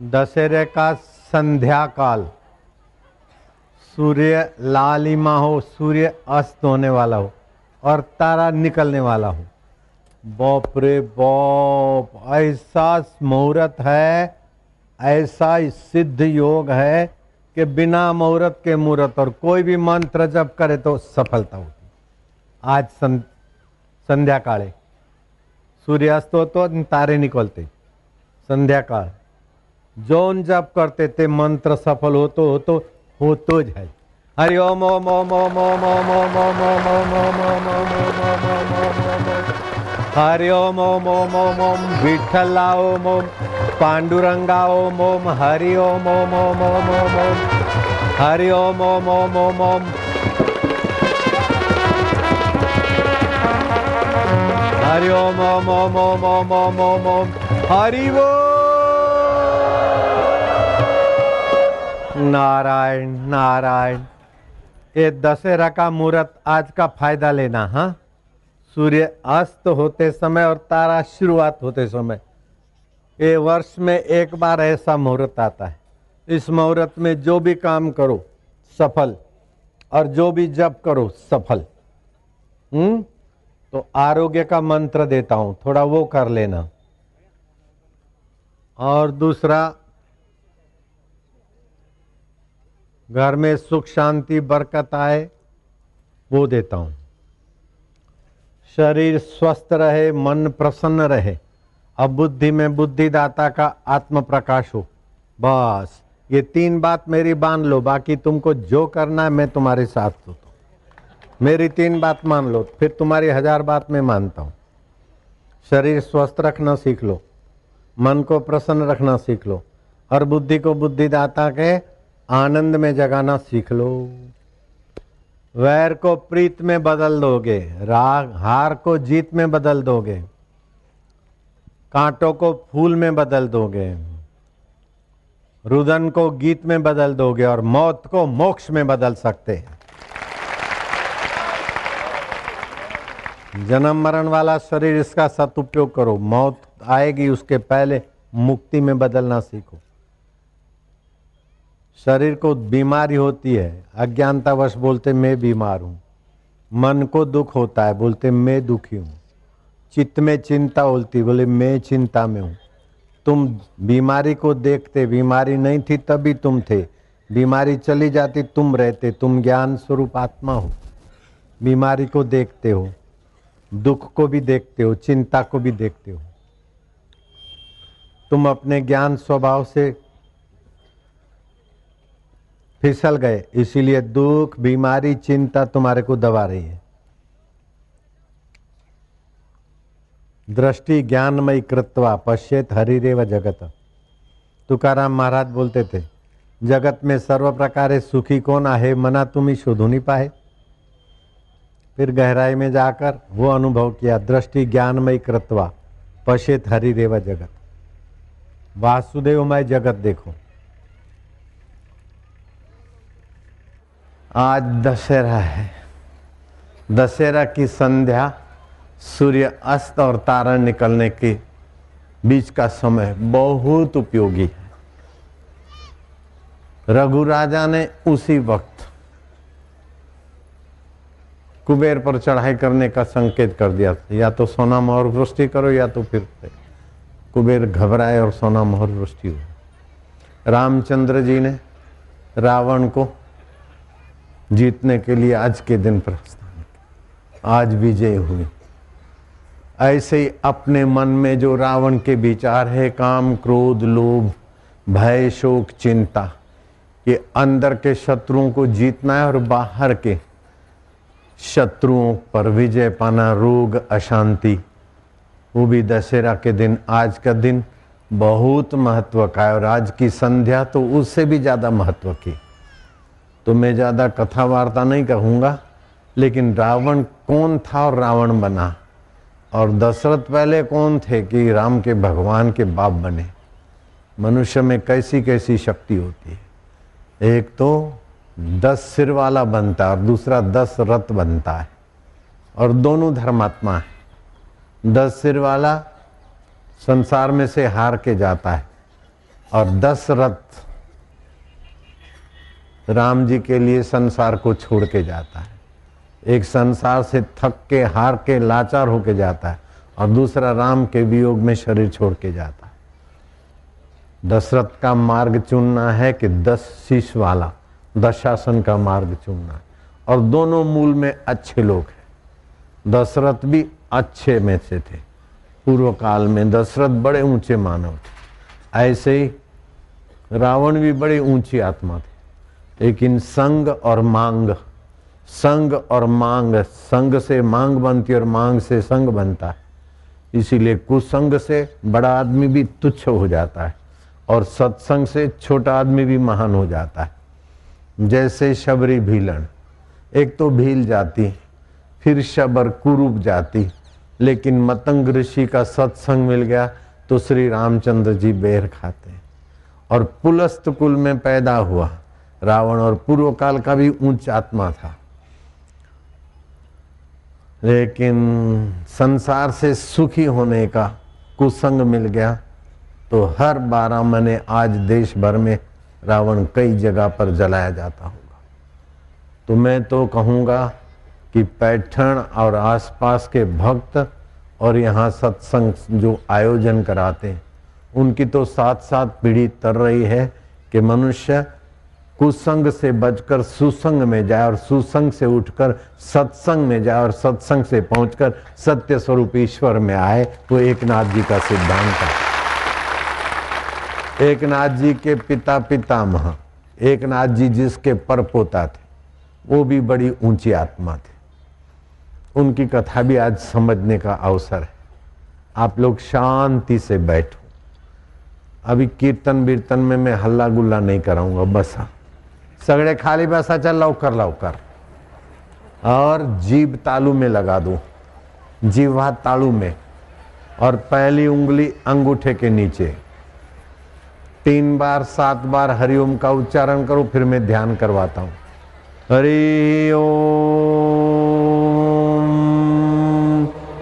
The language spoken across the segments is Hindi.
दशहरे का संध्या काल सूर्य लालिमा हो सूर्य अस्त होने वाला हो और तारा निकलने वाला हो। बाप रे बाप ऐसा मुहूर्त है ऐसा सिद्ध योग है कि बिना मुहूर्त के मुहूर्त और कोई भी मंत्र जप करे तो सफलता होती। आज सं, संध्या काले सूर्यास्त हो तो तारे निकलते। संध्या काल जोन जप करते थे मंत्र सफल हो तो हो तो हो तो जाए हरि ओम ओम ओम ओम ओम ओम ओम ओम ओम ओम ओम ओम ओम ओम ओम ओम ओम ओम हरि ओम ओम ओम ओम ओम विठ्ठला ओम ओम पांडुरंगा ओम ओम हरि ओम ओम ओम ओम ओम ओम हरि ओम ओम ओम ओम ओम हरि ओम ओम ओम ओम ओम ओम ओम ओम हरि वो नारायण नारायण। ये दशहरा का मुहूर्त आज का फ़ायदा लेना हाँ? सूर्य अस्त होते समय और तारा शुरुआत होते समय। ये वर्ष में एक बार ऐसा मुहूर्त आता है। इस मुहूर्त में जो भी काम करो, सफल। और जो भी जप करो, सफल। हम्म? तो आरोग्य का मंत्र देता हूँ, थोड़ा वो कर लेना। और दूसरा घर में सुख, शांति, बरकत आए, वो देता हूँ। शरीर स्वस्थ रहे, मन प्रसन्न रहे, अब बुद्धि में बुद्धिदाता का आत्म प्रकाश हो। बस, ये तीन बात मेरी बाँध लो, बाकी तुमको जो करना है मैं तुम्हारे साथ हूँ। मेरी तीन बात मान लो, फिर तुम्हारी हज़ार बात मैं मानता हूँ। शरीर स्वस्थ रखना सीख लो, मन को प्रसन्न रखना सीख लो, और बुद्धि को बुद्धिदाता के आनंद में जगाना सीख लो। वैर को प्रीत में बदल दोगे, राग, हार को जीत में बदल दोगे, कांटों को फूल में बदल दोगे, रुदन को गीत में बदल दोगे और मौत को मोक्ष में बदल सकते हैं। जन्म मरण वाला शरीर इसका सदुपयोग करो, मौत आएगी उसके पहले मुक्ति में बदलना सीखो। शरीर को बीमारी होती है। अज्ञानतावश बोलते, मैं बीमार हूँ। मन को दुख होता है। बोलते, मैं दुखी हूँ। चित्त में चिंता होती बोले, मैं चिंता में हूँ। तुम बीमारी को देखते, बीमारी नहीं थी तभी तुम थे। बीमारी चली जाती, तुम रहते। तुम ज्ञान स्वरूप आत्मा हो। बीमारी को देखते हो। दुख को भी देखते हो। चिंता को भी देखते हो। तुम अपने ज्ञान स्वभाव से फिसल गए। इसीलिए दुख, बीमारी, चिंता तुम्हारे को दबा रही है। दृष्टि ज्ञानमयी कृत्वा पश्चेत हरिरेव जगत। तुकाराम महाराज बोलते थे, जगत में सर्व प्रकार सुखी कौन आहे, मना तुम ही शोधो नहीं पाए। फिर गहराई में जाकर वो अनुभव किया, दृष्टि ज्ञानमयी कृत्वा पश्चेत हरिरेव जगत। वासुदेवमय जगत देखो। आज दशहरा है। दशहरा की संध्या, सूर्य अस्त और तारण निकलने के बीच का समय बहुत उपयोगी है। रघु राजा ने उसी वक्त कुबेर पर चढ़ाई करने का संकेत कर दिया था। या तो सोना मोहर वृष्टि करो या तो फिर कुबेर घबराए और सोना मोहर वृष्टि हो रामचंद्र जी ने रावण को जीतने के लिए आज के दिन प्रस्थान आज विजय हुई ऐसे ही अपने मन में जो रावण के विचार है, काम, क्रोध, लोभ, भय, शोक, चिंता, ये अंदर के शत्रुओं को जीतना है और बाहर के शत्रुओं पर विजय पाना, रोग, अशांति, वो भी दशहरा के दिन, आज का दिन बहुत महत्व का है। और आज की संध्या तो उससे भी ज़्यादा महत्व की तो मैं ज़्यादा कथा वार्ता नहीं कहूँगा, लेकिन रावण कौन था और रावण बना? और दशरथ पहले कौन थे कि राम के भगवान के बाप बने? मनुष्य में कैसी कैसी शक्ति होती है? एक तो दस सिर वाला बनता है और दूसरा दस रथ बनता है, और दोनों धर्मात्मा है। दस सिर वाला संसार में से हार के जाता है, और दशरथ राम जी के लिए संसार को छोड़ के जाता है। एक संसार से थक के, हार के, लाचार होके जाता है और दूसरा राम के वियोग में शरीर छोड़ के जाता है। दशरथ का मार्ग चुनना है कि दस शीश वाला, दशासन का मार्ग चुनना है। और दोनों मूल में अच्छे लोग हैं। दशरथ भी अच्छे में से थे। पूर्व काल में दशरथ बड़े ऊँचे मानव थे। ऐसे ही रावण भी बड़ी ऊँची आत्मा थे। लेकिन संग और मांग, संग और मांग, संग से मांग बनती और मांग से संग बनता है। इसीलिए कुसंग से बड़ा आदमी भी तुच्छ हो जाता है और सत्संग से छोटा आदमी भी महान हो जाता है। जैसे शबरी भीलन, एक तो भील जाती, फिर शबर कुरूप जाती, लेकिन मतंग ऋषि का सत्संग मिल गया तो श्री रामचंद्र जी बेर खाते और पुलस्त कुल में पैदा हुआ। रावण और पूर्व काल का भी ऊंच आत्मा था। लेकिन संसार से सुखी होने का कुसंग मिल गया तो हर बारह महीने आज देश भर में रावण कई जगह पर जलाया जाता होगा। तो मैं तो कहूँगा कि पैठण और आसपास के भक्त और यहाँ सत्संग जो आयोजन कराते हैं, उनकी तो साथ साथ पीढ़ी तर रही है कि मनुष्य कुसंग से बचकर सुसंग में जाए और सुसंग से उठकर सत्संग में जाए और सत्संग से पहुंचकर सत्य स्वरूप ईश्वर में आए वो एक नाथ जी का सिद्धांत है। एक नाथ जी के पिता पिता पितामह एक नाथ जी जिसके पर पोता थे, वो भी बड़ी ऊँची आत्मा थे। उनकी कथा भी आज समझने का अवसर है। आप लोग शांति से बैठो। अभी कीर्तन वीर्तन में मैं हल्ला गुल्ला नहीं कराऊँगा, बस सगड़े खाली बसा चल लवकर लवकर और जीव तालू में लगा दो। जीवा तालू में। और पहली उंगली अंगूठे के नीचे। तीन बार, सात बार हरिओम का उच्चारण करो, फिर मैं ध्यान करवाता हूँ। हरि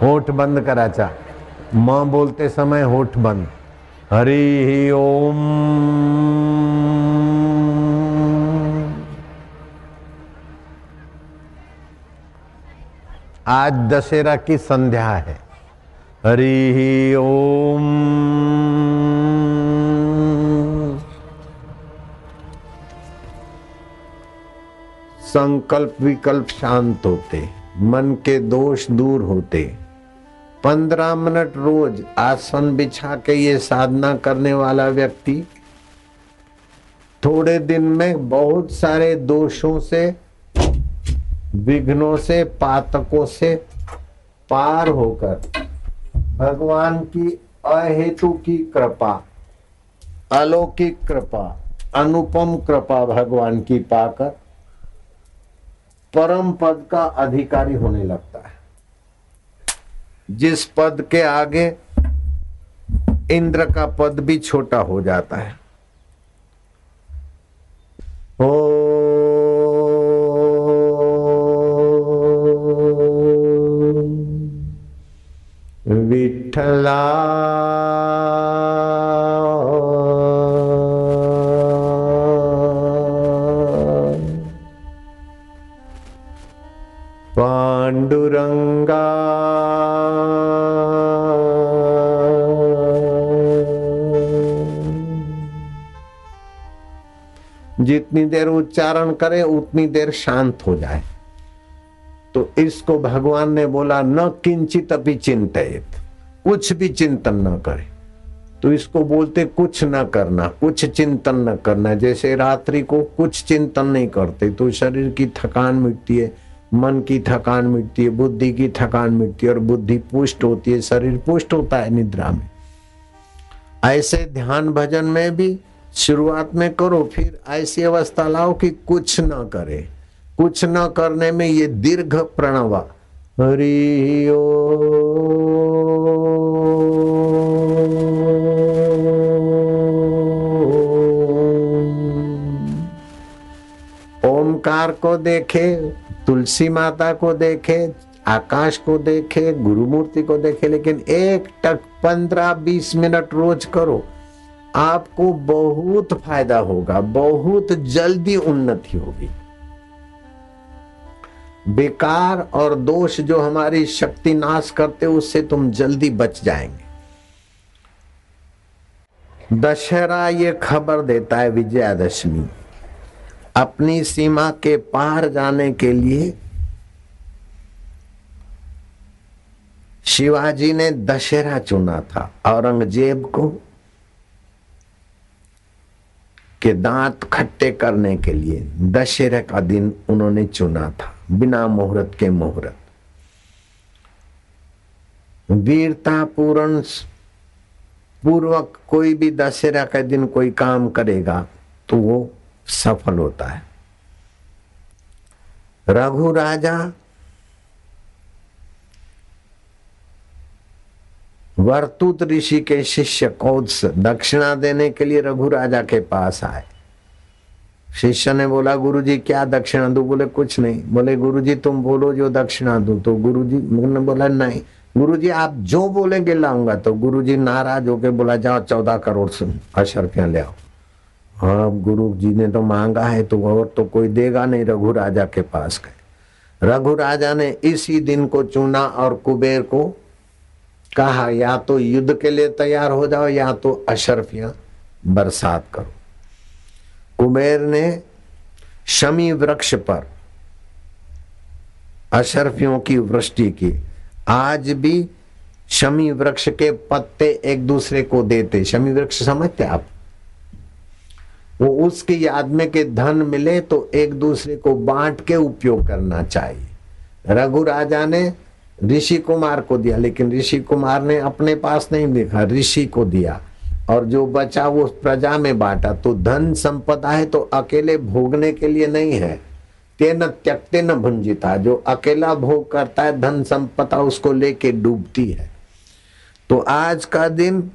होठ बंद कराचा माँ बोलते समय होठ बंद। हरि ओम आज दशहरा की संध्या है। हरि ओम। संकल्प विकल्प शांत होते, मन के दोष दूर होते। पंद्रह मिनट रोज आसन बिछा के ये साधना करने वाला व्यक्ति, थोड़े दिन में बहुत सारे दोषों से विघ्नों से, पातकों से पार होकर भगवान की अहेतु की कृपा, अलौकिक कृपा, अनुपम कृपा भगवान की पाकर परम पद का अधिकारी होने लगता है। जिस पद के आगे इंद्र का पद भी छोटा हो जाता है। ओ विठला। पांडुरंगा। जितनी देर उच्चारण करे उतनी देर शांत हो जाए। तो इसको भगवान ने बोला, न किंचित अभी चिंतित कुछ भी चिंतन न करे। तो इसको बोलते, कुछ न करना, कुछ चिंतन न करना। जैसे रात्रि को कुछ चिंतन नहीं करते तो शरीर की थकान मिटती है, मन की थकान मिटती है, बुद्धि की थकान मिटती है और बुद्धि पुष्ट होती है, शरीर पुष्ट होता है निद्रा में। ऐसे ध्यान भजन में भी शुरुआत में करो, फिर ऐसी अवस्था लाओ कि कुछ न करे। कुछ न करने में ये दीर्घ प्रणव। हरि ओमकार को देखे, तुलसी माता को देखे, आकाश को देखे गुरु मूर्ति को देखे, लेकिन एक टक पंद्रह बीस मिनट रोज करो, आपको बहुत फ़ायदा होगा, बहुत जल्दी उन्नति होगी। बेकार और दोष जो हमारी शक्ति नाश करते, उससे तुम जल्दी बच जाएँगे। दशहरा ये खबर देता है विजयादशमी। अपनी सीमा के पार जाने के लिए शिवाजी ने दशहरा चुना था, औरंगज़ेब को के दांत खट्टे करने के लिए दशहरा का दिन उन्होंने चुना था। बिना मुहूर्त के मुहूर्त। वीरता पूर्ण पूर्वक कोई भी दशहरा के दिन कोई काम करेगा तो वो सफल होता है। रघु राजा वर्तुत ऋषि के शिष्य कौत्स दक्षिणा देने के लिए रघु राजा के पास आए। शिष्य ने बोला, गुरुजी, क्या दक्षिणा दू? बोले, कुछ नहीं। बोले, गुरुजी, तुम बोलो जो दक्षिणा दू। तो गुरुजी ने बोला, नहीं। गुरुजी, आप जो बोलेंगे लाऊँगा। तो गुरुजी नाराज़ होके बोला, जाओ, चौदह करोड़ अशरफियाँ ले आओ। हाँ गुरु जी ने तो मांगा है तो और तो कोई देगा नहीं रघु राजा के पास गए। रघु राजा ने इसी दिन को चुना और कुबेर को कहा, या तो युद्ध के लिए तैयार हो जाओ, या तो अशरफियाँ बरसात करो। कुबेर ने शमी वृक्ष पर अशरफियों की वृष्टि की। आज भी शमी वृक्ष के पत्ते एक दूसरे को देते। शमी वृक्ष समझते आप? वो उसकी याद में के धन मिले तो एक दूसरे को बांट के उपयोग करना चाहिए। रघु राजा ने ऋषि कुमार को दिया, लेकिन ऋषि कुमार ने अपने पास नहीं देखा, ऋषि को दिया। और जो बचा वो प्रजा में बांटा तो धन संपदा है तो अकेले भोगने के लिए नहीं है। तेन त्यक्ते न भुंजिता, जो अकेला भोग करता है, धन संपदा उसको लेके डूबती है। तो आज का दिन,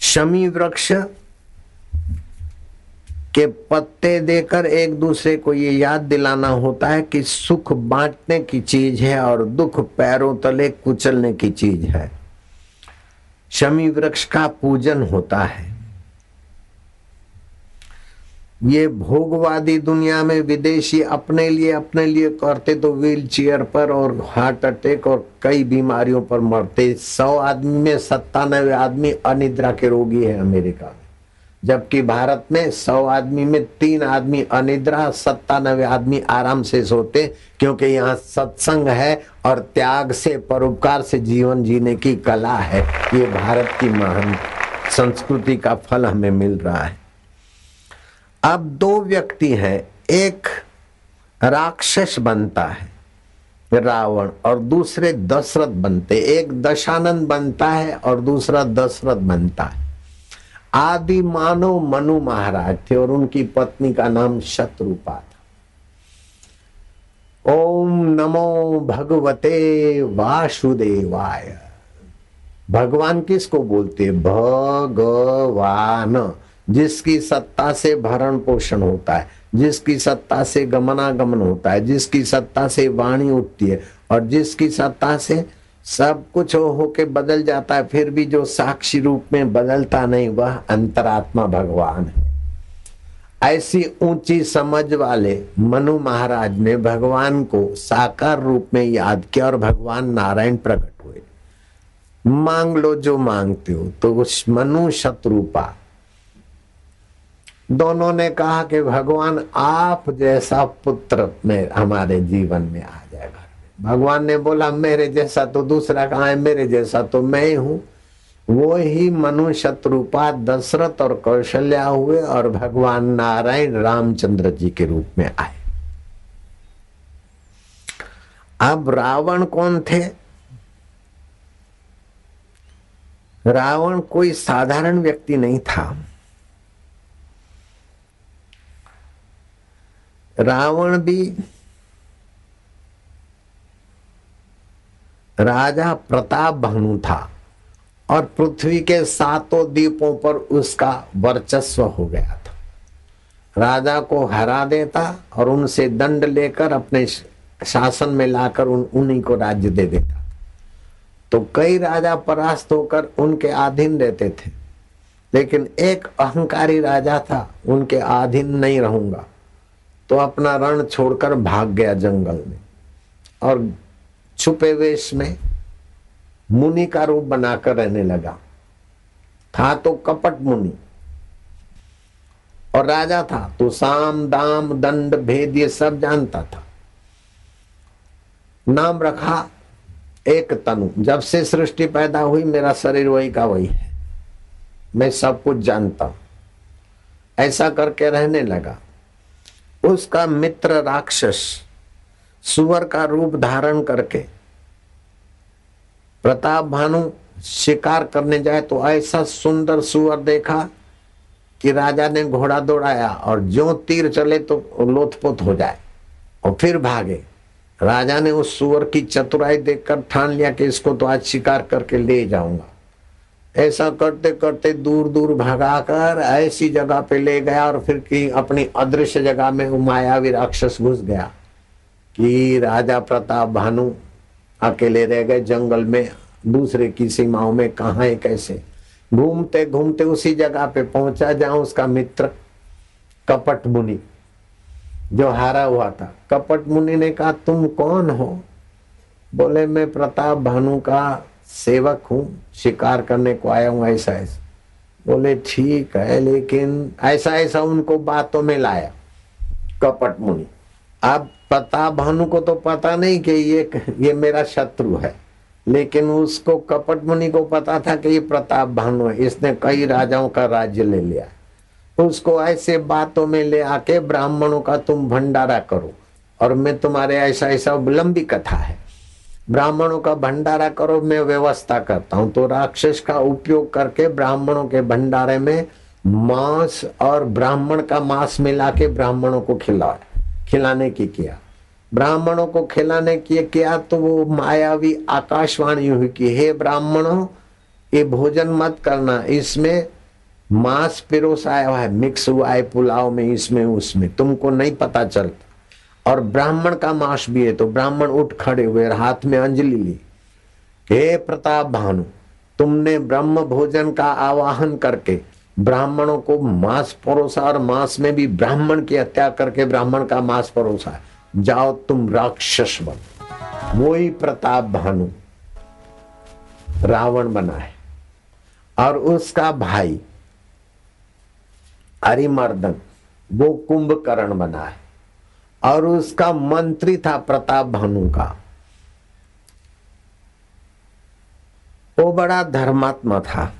शमी वृक्ष के पत्ते देकर एक दूसरे को ये याद दिलाना होता है कि सुख बांटने की चीज़ है और दुख पैरों तले कुचलने की चीज़ है। शमी वृक्ष का पूजन होता है। ये भोगवादी दुनिया में विदेशी अपने लिए अपने लिए करते तो व्हील चेयर पर और हार्ट अटैक और कई बीमारियों पर मरते। सौ आदमी में सत्तानवे आदमी अनिद्रा के रोगी है अमेरिका में। जबकि भारत में सौ आदमी में तीन आदमी अनिद्रा, सत्तानवे आदमी आराम से सोते, क्योंकि यहाँ सत्संग है और त्याग से, परोपकार से जीवन जीने की कला है। ये भारत की महान संस्कृति का फल हमें मिल रहा है। अब दो व्यक्ति हैं। एक राक्षस बनता है, रावण, और दूसरे दशरथ बनते। एक दशानंद बनता है और दूसरा दशरथ बनता है। आदि मानव मनु महाराज थे और उनकी पत्नी का नाम शत्रुपा था। ओम नमो भगवते वासुदेवाय। भगवान किसको बोलते भगवान, जिसकी सत्ता से भरण पोषण होता है, जिसकी सत्ता से गमनागमन होता है, जिसकी सत्ता से वाणी उठती है और जिसकी सत्ता से सब कुछ होके बदल जाता है, फिर भी जो साक्षी रूप में बदलता नहीं, वह अंतरात्मा भगवान है। ऐसी ऊँची समझ वाले मनु महाराज ने भगवान को साकार रूप में याद किया और भगवान नारायण प्रकट हुए। मांग लो जो मांगते हो तो उस मनु शत्रुपा। दोनों ने कहा कि भगवान आप जैसा पुत्र में हमारे जीवन में आ जाएगा। भगवान ने बोला, मेरे जैसा तो दूसरा कहा है? मेरे जैसा तो मैं ही वो ही। मनु शत्रुपा दशरथ और कौशल्या हुए और भगवान नारायण रामचंद्र जी के रूप में आए। अब रावण कौन थे? रावण कोई साधारण व्यक्ति नहीं था। रावण भी राजा प्रताप भानु था और पृथ्वी के सातों द्वीपों पर उसका वर्चस्व हो गया था। राजा को हरा देता और उनसे दंड लेकर अपने शासन में लाकर उन, उन्हीं को राज्य दे देता। तो कई राजा परास्त होकर उनके अधीन रहते थे। लेकिन एक अहंकारी राजा था, उनके अधीन नहीं रहूँगा। तो अपना रण छोड़कर भाग गया जंगल में। और छुपे वेश में मुनि का रूप बनाकर रहने लगा। था तो कपट मुनि और राजा था तो साम, दाम, दंड, भेद, ये सब जानता था। नाम रखा एक तनु। जब से सृष्टि पैदा हुई, मेरा शरीर वही का वही है। मैं सब कुछ जानता ऐसा करके रहने लगा। उसका मित्र राक्षस सुअर का रूप धारण करके प्रताप भानु शिकार करने जाए तो ऐसा सुंदर सुअर देखा कि राजा ने घोड़ा दौड़ाया और जो तीर चले तो लोथपोथ हो जाए और फिर भागे। राजा ने उस सुअर की चतुराई देखकर ठान लिया कि इसको तो आज शिकार करके ले जाऊँगा। ऐसा करते करते दूर दूर भगाकर ऐसी जगह पे ले गया और फिर की अपनी अदृश्य जगह में मायावी राक्षस घुस गया। कि राजा प्रताप भानु अकेले रह गए जंगल में, दूसरे की सीमाओं में, कहा है, कैसे? घूमते घूमते उसी जगह पे पहुँचा जहाँ उसका मित्र कपट मुनि, जो हारा हुआ था। कपट मुनि ने कहा, तुम कौन हो? बोले, मैं प्रताप भानु का सेवक हूँ, शिकार करने को आया हूँ ऐसा ऐसा। बोले, ठीक है, लेकिन ऐसा ऐसा उनको बातों में लाया कपट मुनि। अब प्रताप भानु को तो पता नहीं कि ये ये मेरा शत्रु है। लेकिन उसको कपट मुनि को पता था कि ये प्रताप भानु है। इसने कई राजाओं का राज्य ले लिया। उसको ऐसे बातों में ले आके ब्राह्मणों का तुम भंडारा करो। और मैं तुम्हारे ऐसा ऐसा लंबी कथा है। ब्राह्मणों का भंडारा करो, मैं व्यवस्था करता हूँ। तो राक्षस का उपयोग करके ब्राह्मणों के भंडारे में मांस और ब्राह्मण का मांस मिला के ब्राह्मणों को खिला, खिलाने की किया। ब्राह्मणों को खिलाने की किया तो वो मायावी आकाशवाणी हुई कि, हे ब्राह्मणों, ये भोजन मत करना, इसमें मांस पिरोस आया हुआ है, मिक्स हुआ है पुलाव में, इसमें, उसमें, तुमको नहीं पता चलता। और ब्राह्मण का मांस भी है तो ब्राह्मण उठ खड़े हुए हाथ में अंजलि ली। हे प्रताप भानु, तुमने ब्रह्म भोजन का आवाहन करके ब्राह्मणों को मांस परोसा और मांस में भी ब्राह्मण की हत्या करके ब्राह्मण का मांस परोसा है। जाओ तुम राक्षस बनो। ही प्रताप भानु रावण बना है। और उसका भाई हरिमर्दन, वो कुंभकर्ण बना है। और उसका मंत्री था प्रताप भानु का। वो बड़ा धर्मात्मा था।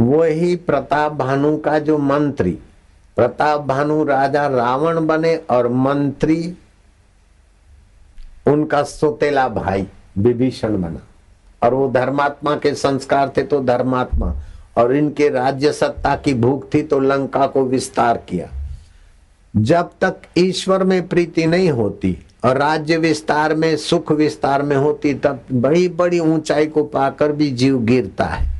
वही प्रताप भानु का जो मंत्री प्रताप भानु राजा रावण बने और मंत्री, उनका सोतेला भाई विभीषण बना। और वो धर्मात्मा के संस्कार थे तो धर्मात्मा, और इनके राज्य सत्ता की भूख थी तो लंका को विस्तार किया। जब तक ईश्वर में प्रीति नहीं होती और राज्य विस्तार में, सुख विस्तार में होती, तब बड़ी बड़ी ऊंचाई को पाकर भी जीव गिरता है।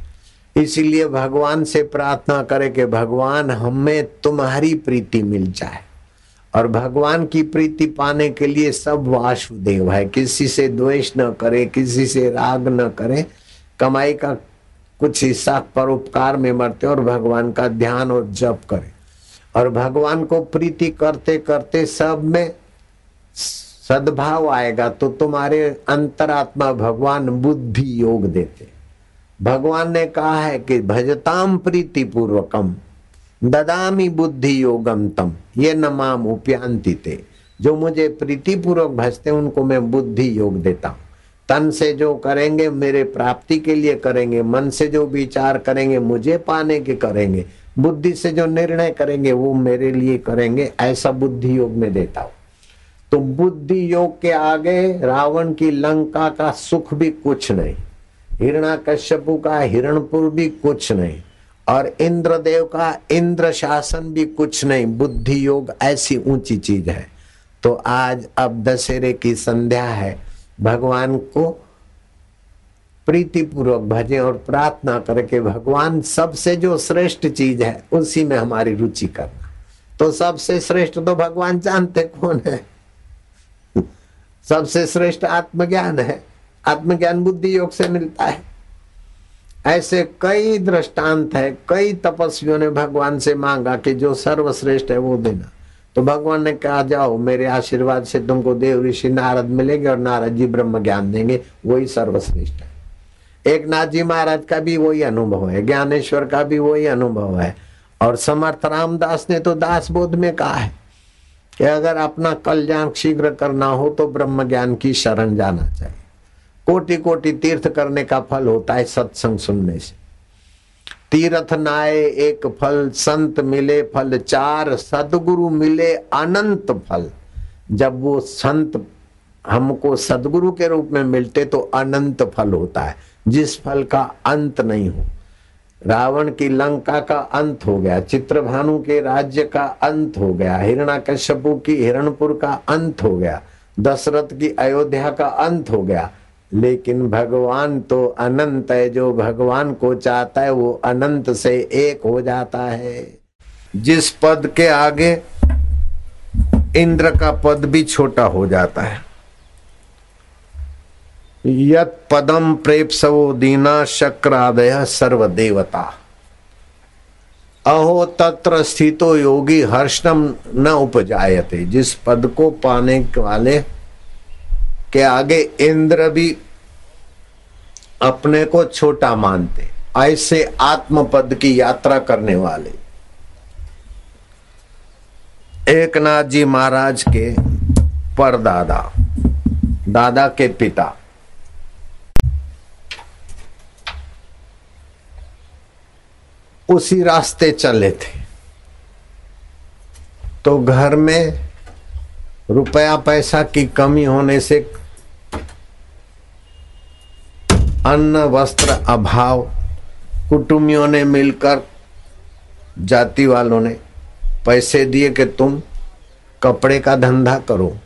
इसीलिए भगवान से प्रार्थना करें कि भगवान, हमें तुम्हारी प्रीति मिल जाए। और भगवान की प्रीति पाने के लिए सब वासुदेव है। किसी से द्वेष न करे, किसी से राग न करे। कमाई का कुछ हिस्सा परोपकार में मरते और भगवान का ध्यान और जप करे। और भगवान को प्रीति करते करते सब में सद्भाव आएगा तो तुम्हारे अंतरात्मा भगवान बुद्धि योग देते। भगवान ने कहा है कि भजताम प्रीति पूर्वकम ददामी बुद्धि योगम तम, ये नमाम माम उपयांति ते। जो मुझे प्रीति पूर्वक भजते उनको मैं बुद्धि योग देता हूँ। तन से जो करेंगे, मेरे प्राप्ति के लिए करेंगे, मन से जो विचार करेंगे, मुझे पाने के करेंगे, बुद्धि से जो निर्णय करेंगे, वो मेरे लिए करेंगे, ऐसा बुद्धि योग में देता हूँ। तो बुद्धि योग के आगे रावण की लंका का सुख भी कुछ नहीं। हिरणा कश्यपु का हिरणपुर भी कुछ नहीं, और इंद्रदेव का इंद्र शासन भी कुछ नहीं। बुद्धि योग ऐसी ऊँची चीज़ है। तो आज अब दशहरे की संध्या है। भगवान को प्रीति पूर्वक भजे और प्रार्थना करके भगवान सबसे जो श्रेष्ठ चीज़ है, उसी में हमारी रुचि करना। तो सबसे श्रेष्ठ तो भगवान जानते कौन है? सबसे श्रेष्ठ आत्मज्ञान है। आत्मज्ञान बुद्धि योग से मिलता है। ऐसे कई दृष्टांत है, कई तपस्वियों ने भगवान से मांगा कि जो सर्वश्रेष्ठ है वो देना। तो भगवान ने कहा, जाओ, मेरे आशीर्वाद से तुमको देव ऋषि नारद मिलेंगे और नारद जी ब्रह्म ज्ञान देंगे, वही सर्वश्रेष्ठ है। एक नाथ जी महाराज का भी वही अनुभव है, ज्ञानेश्वर का भी वही अनुभव है। और समर्थ रामदास ने तो दास बोध में कहा है कि अगर अपना कल्याण शीघ्र करना हो तो ब्रह्म ज्ञान की शरण जाना चाहिए। कोटि कोटि तीर्थ करने का फल होता है सत्संग सुनने से। तीर्थ नाए एक फल, संत मिले फल, चार सदगुरु मिले अनंत फल। जब वो संत हमको सदगुरु के रूप में मिलते तो अनंत फल होता है। जिस फल का अंत नहीं हो। रावण की लंका का अंत हो गया, चित्रभानु के राज्य का अंत हो गया, हिरणाकश्यपु की हिरणपुर का अंत हो गया, दशरथ की अयोध्या का अंत हो गया लेकिन भगवान तो अनंत है, जो भगवान को चाहता है वो अनंत से एक हो जाता है। जिस पद के आगे इंद्र का पद भी छोटा हो जाता है। यत पदम प्रेपसवो दीना शक्रादय सर्व देवता अहो तत्र स्थितो योगी हर्षम न उपजायते। जिस पद को पाने वाले के आगे इंद्र भी अपने को छोटा मानते, ऐसे आत्म पद की यात्रा करने वाले। एक नाथ जी महाराज के परदादा, दादा के पिता। उसी रास्ते चले थे। तो घर में रुपया पैसा की कमी होने से अन्न, वस्त्र, अभाव, कुटुंबियों ने मिलकर, जाति वालों ने पैसे दिए कि तुम कपड़े का धंधा करो।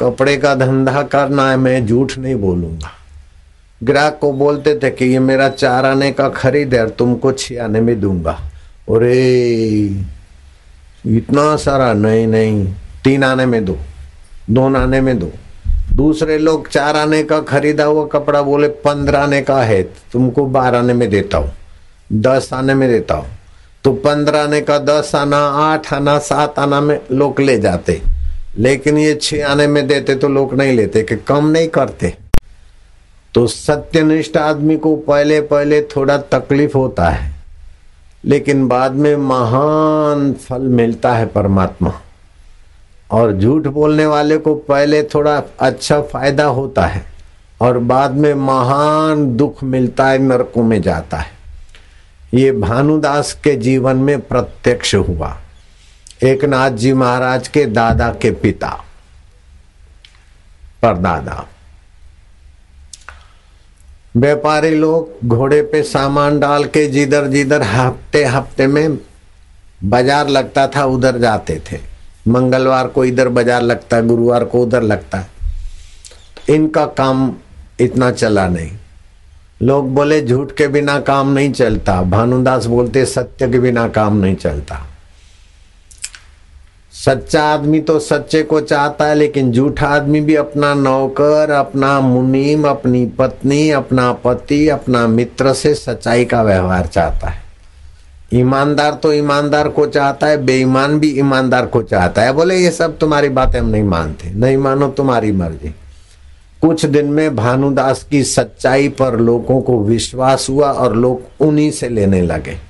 कपड़े का धंधा करना है, मैं झूठ नहीं बोलूँगा। ग्राहक को बोलते थे कि ये मेरा चार आने का खरीद है और तुमको छियाने में दूँगा। अरे! इतना सारा नहीं नहीं। तीन आने में दो दो आने में दो। दूसरे लोग चार आने का खरीदा हुआ कपड़ा बोले, पंद्रह आने का है, तुमको बारह आने में देता हूँ। दस आने में देता हूँ। तो पंद्रह आने का दस आना, आठ आना, सात आना में लोग ले जाते। लेकिन ये छह आने में देते तो लोग नहीं लेते, कि कम नहीं करते। तो सत्यनिष्ठ आदमी को पहले पहले थोड़ा तकलीफ़ होता है। लेकिन बाद में महान फल मिलता है परमात्मा। और झूठ बोलने वाले को पहले थोड़ा अच्छा फ़ायदा होता है और बाद में महान दुख मिलता है, नरकों में जाता है। ये भानुदास के जीवन में प्रत्यक्ष हुआ। एक नाथ जी महाराज के दादा के पिता, परदादा। व्यापारी लोग घोड़े पे सामान डाल के जिधर जिधर हफ़्ते हफ़्ते में बाज़ार लगता था, उधर जाते थे। मंगलवार को इधर बाज़ार लगता, गुरुवार को उधर लगता। इनका काम इतना चला नहीं। लोग बोले, झूठ के बिना काम नहीं चलता। भानुदास बोलते, सत्य के बिना काम नहीं चलता। सच्चा आदमी तो सच्चे को चाहता है, लेकिन झूठा आदमी भी अपना नौकर, अपना मुनीम, अपनी पत्नी, अपना पति, अपना मित्र से सच्चाई का व्यवहार चाहता है। ईमानदार तो ईमानदार को चाहता है, बेईमान भी ईमानदार को चाहता है। बोले, ये सब तुम्हारी बातें हम नहीं मानते। नहीं मानो तुम्हारी मर्ज़ी। कुछ दिन में भानुदास की सच्चाई पर लोगों को विश्वास हुआ और लोग उन्हीं से लेने लगे।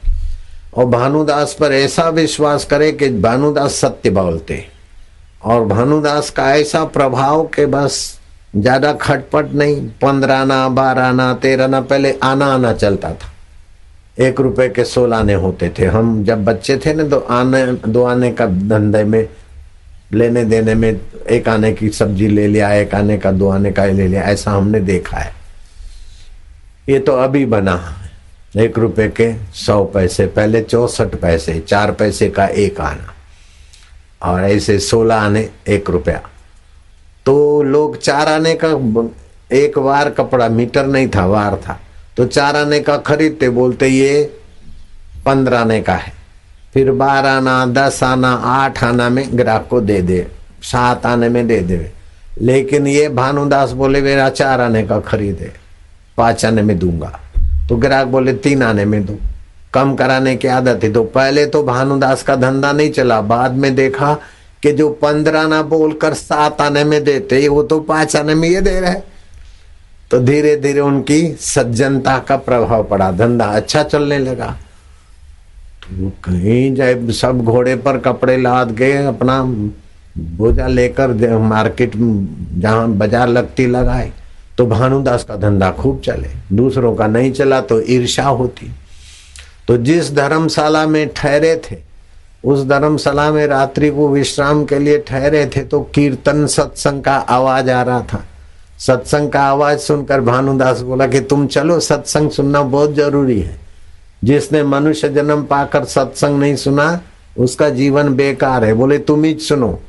और भानुदास पर ऐसा विश्वास करे कि भानुदास सत्य बोलते। और भानुदास का ऐसा प्रभाव के बस ज़्यादा खटपट नहीं, पंद्रह ना, बारह ना, तेरह ना, पहले आना आना चलता था। एक रुपए के सोलह आने होते थे। हम जब बच्चे थे ना तो आने, दो आने का धंधे में, लेने देने में, एक आने की सब्ज़ी ले लिया, एक आने का, दो आने का ले लिया, ऐसा हमने देखा है। ये तो अभी बना। एक रुपए के सौ पैसे, पहले चौसठ पैसे, चार पैसे का एक आना। और ऐसे सोलह आने, एक रुपया। तो लोग चार आने का, एक वार कपड़ा, मीटर नहीं था, वार था। तो चार आने का खरीदते, बोलते ये पंद्रह आने का है। फिर बारह आना, दस आना, आठ आना में ग्राहक को दे दे, सात आने में दे दे। लेकिन ये भानुदास बोले, मेरा चार आने का खरीदे, पाँच आने में दूँगा। तो ग्राहक बोले, तीन आने में दो। कम कराने की आदत है तो पहले तो भानुदास का धंधा नहीं चला, बाद में देखा कि जो पंद्रह ना बोलकर सात आने में देते वो तो पाँच आने में ये दे रहे तो धीरे धीरे उनकी सज्जनता का प्रभाव पड़ा, धंधा अच्छा चलने लगा। तो कहीं जाए, सब घोड़े पर कपड़े लाद गए अपना बोझा लेकर मार्केट, जहाँ बाज़ार लगती लगाए। तो भानुदास का धंधा खूब चले। दूसरों का नहीं चला तो ईर्षा होती। तो जिस धर्मशाला में ठहरे थे, उस धर्मशाला में रात्रि को विश्राम के लिए ठहरे थे तो कीर्तन सत्संग का आवाज़ आ रहा था। सत्संग का आवाज़ सुनकर भानुदास बोला कि तुम चलो, सत्संग सुनना बहुत ज़रूरी है। जिसने मनुष्य जन्म पाकर सत्संग नहीं सुना, उसका जीवन बेकार है। बोले, तुम ही सुनो,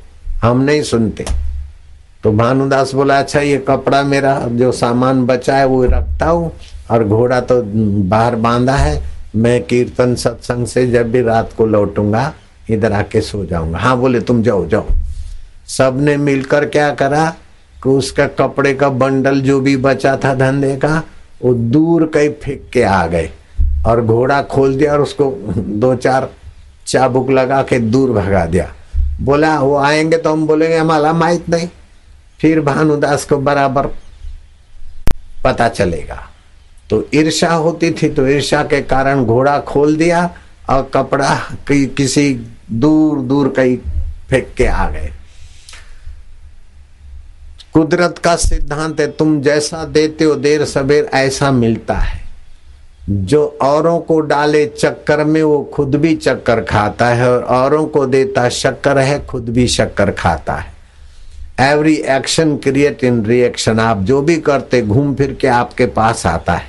हम नहीं सुनते। तो भानुदास बोला अच्छा ये कपड़ा मेरा जो सामान बचा है वो रखता हूँ और घोड़ा तो बाहर बांधा है। मैं कीर्तन सत्संग से जब भी रात को लौटूँगा, इधर आके सो जाऊँगा। हाँ बोले, तुम जाओ जाओ। सबने मिलकर क्या करा कि उसका कपड़े का बंडल जो भी बचा था धंधे का, वो दूर कहीं फेंक के आ गए और घोड़ा खोल दिया और उसको दो चार चाबुक लगा के दूर भगा दिया। बोला, वो आएँगे तो हम बोलेंगे, हमारा माहित नहीं। फिर भानुदास को बराबर पता चलेगा। तो ईर्षा होती थी तो ईर्षा के कारण घोड़ा खोल दिया और कपड़ा कि, किसी दूर दूर कहीं फेंक के आ गए। कुदरत का सिद्धांत है तुम जैसा देते हो देर सवेर ऐसा मिलता है। जो औरों को डाले चक्कर में वो खुद भी चक्कर खाता है और औरों को देता शक्कर है खुद भी शक्कर खाता है। Every action create in reaction आप जो भी करते, घूम फिर के आपके पास आता है।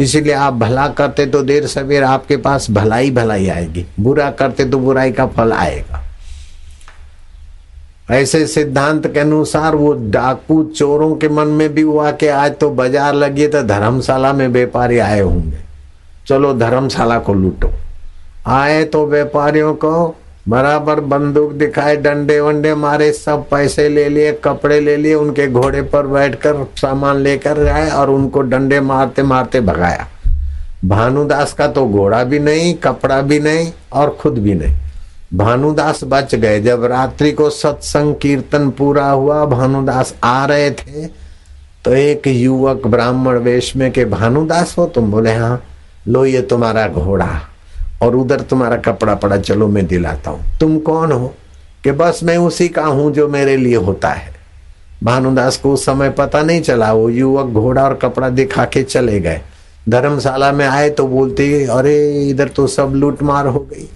इसीलिए आप भला करते तो देर सवेर आपके पास भलाई भलाई आएगी। बुरा करते तो बुराई का फल आएगा। ऐसे सिद्धांत के अनुसार वो डाकू चोरों के मन में भी हुआ कि आज तो बाज़ार लगी तो धर्मशाला में व्यापारी आए होंगे। चलो धर्मशाला को लूटो। आए तो व्यापारियों को बराबर बंदूक दिखाए, डंडे वंडे मारे, सब पैसे ले लिए, कपड़े ले लिए, उनके घोड़े पर बैठकर सामान लेकर आए और उनको डंडे मारते मारते भगाया। भानुदास का तो घोड़ा भी नहीं, कपड़ा भी नहीं और खुद भी नहीं। भानुदास बच गए। जब रात्रि को सत्संग कीर्तन पूरा हुआ, भानुदास आ रहे थे तो एक युवक ब्राह्मण वेश में के, भानुदास हो तुम? बोले हाँ लो ये तुम्हारा घोड़ा। और उधर तुम्हारा कपड़ा पड़ा, चलो मैं दिलाता हूँ। तुम कौन हो? कि बस मैं उसी का हूँ जो मेरे लिए होता है। भानुदास को उस समय पता नहीं चला, वो युवक घोड़ा और कपड़ा दिखा के चले गए। धर्मशाला में आए तो बोलते, अरे, इधर तो सब लूट मार हो गई।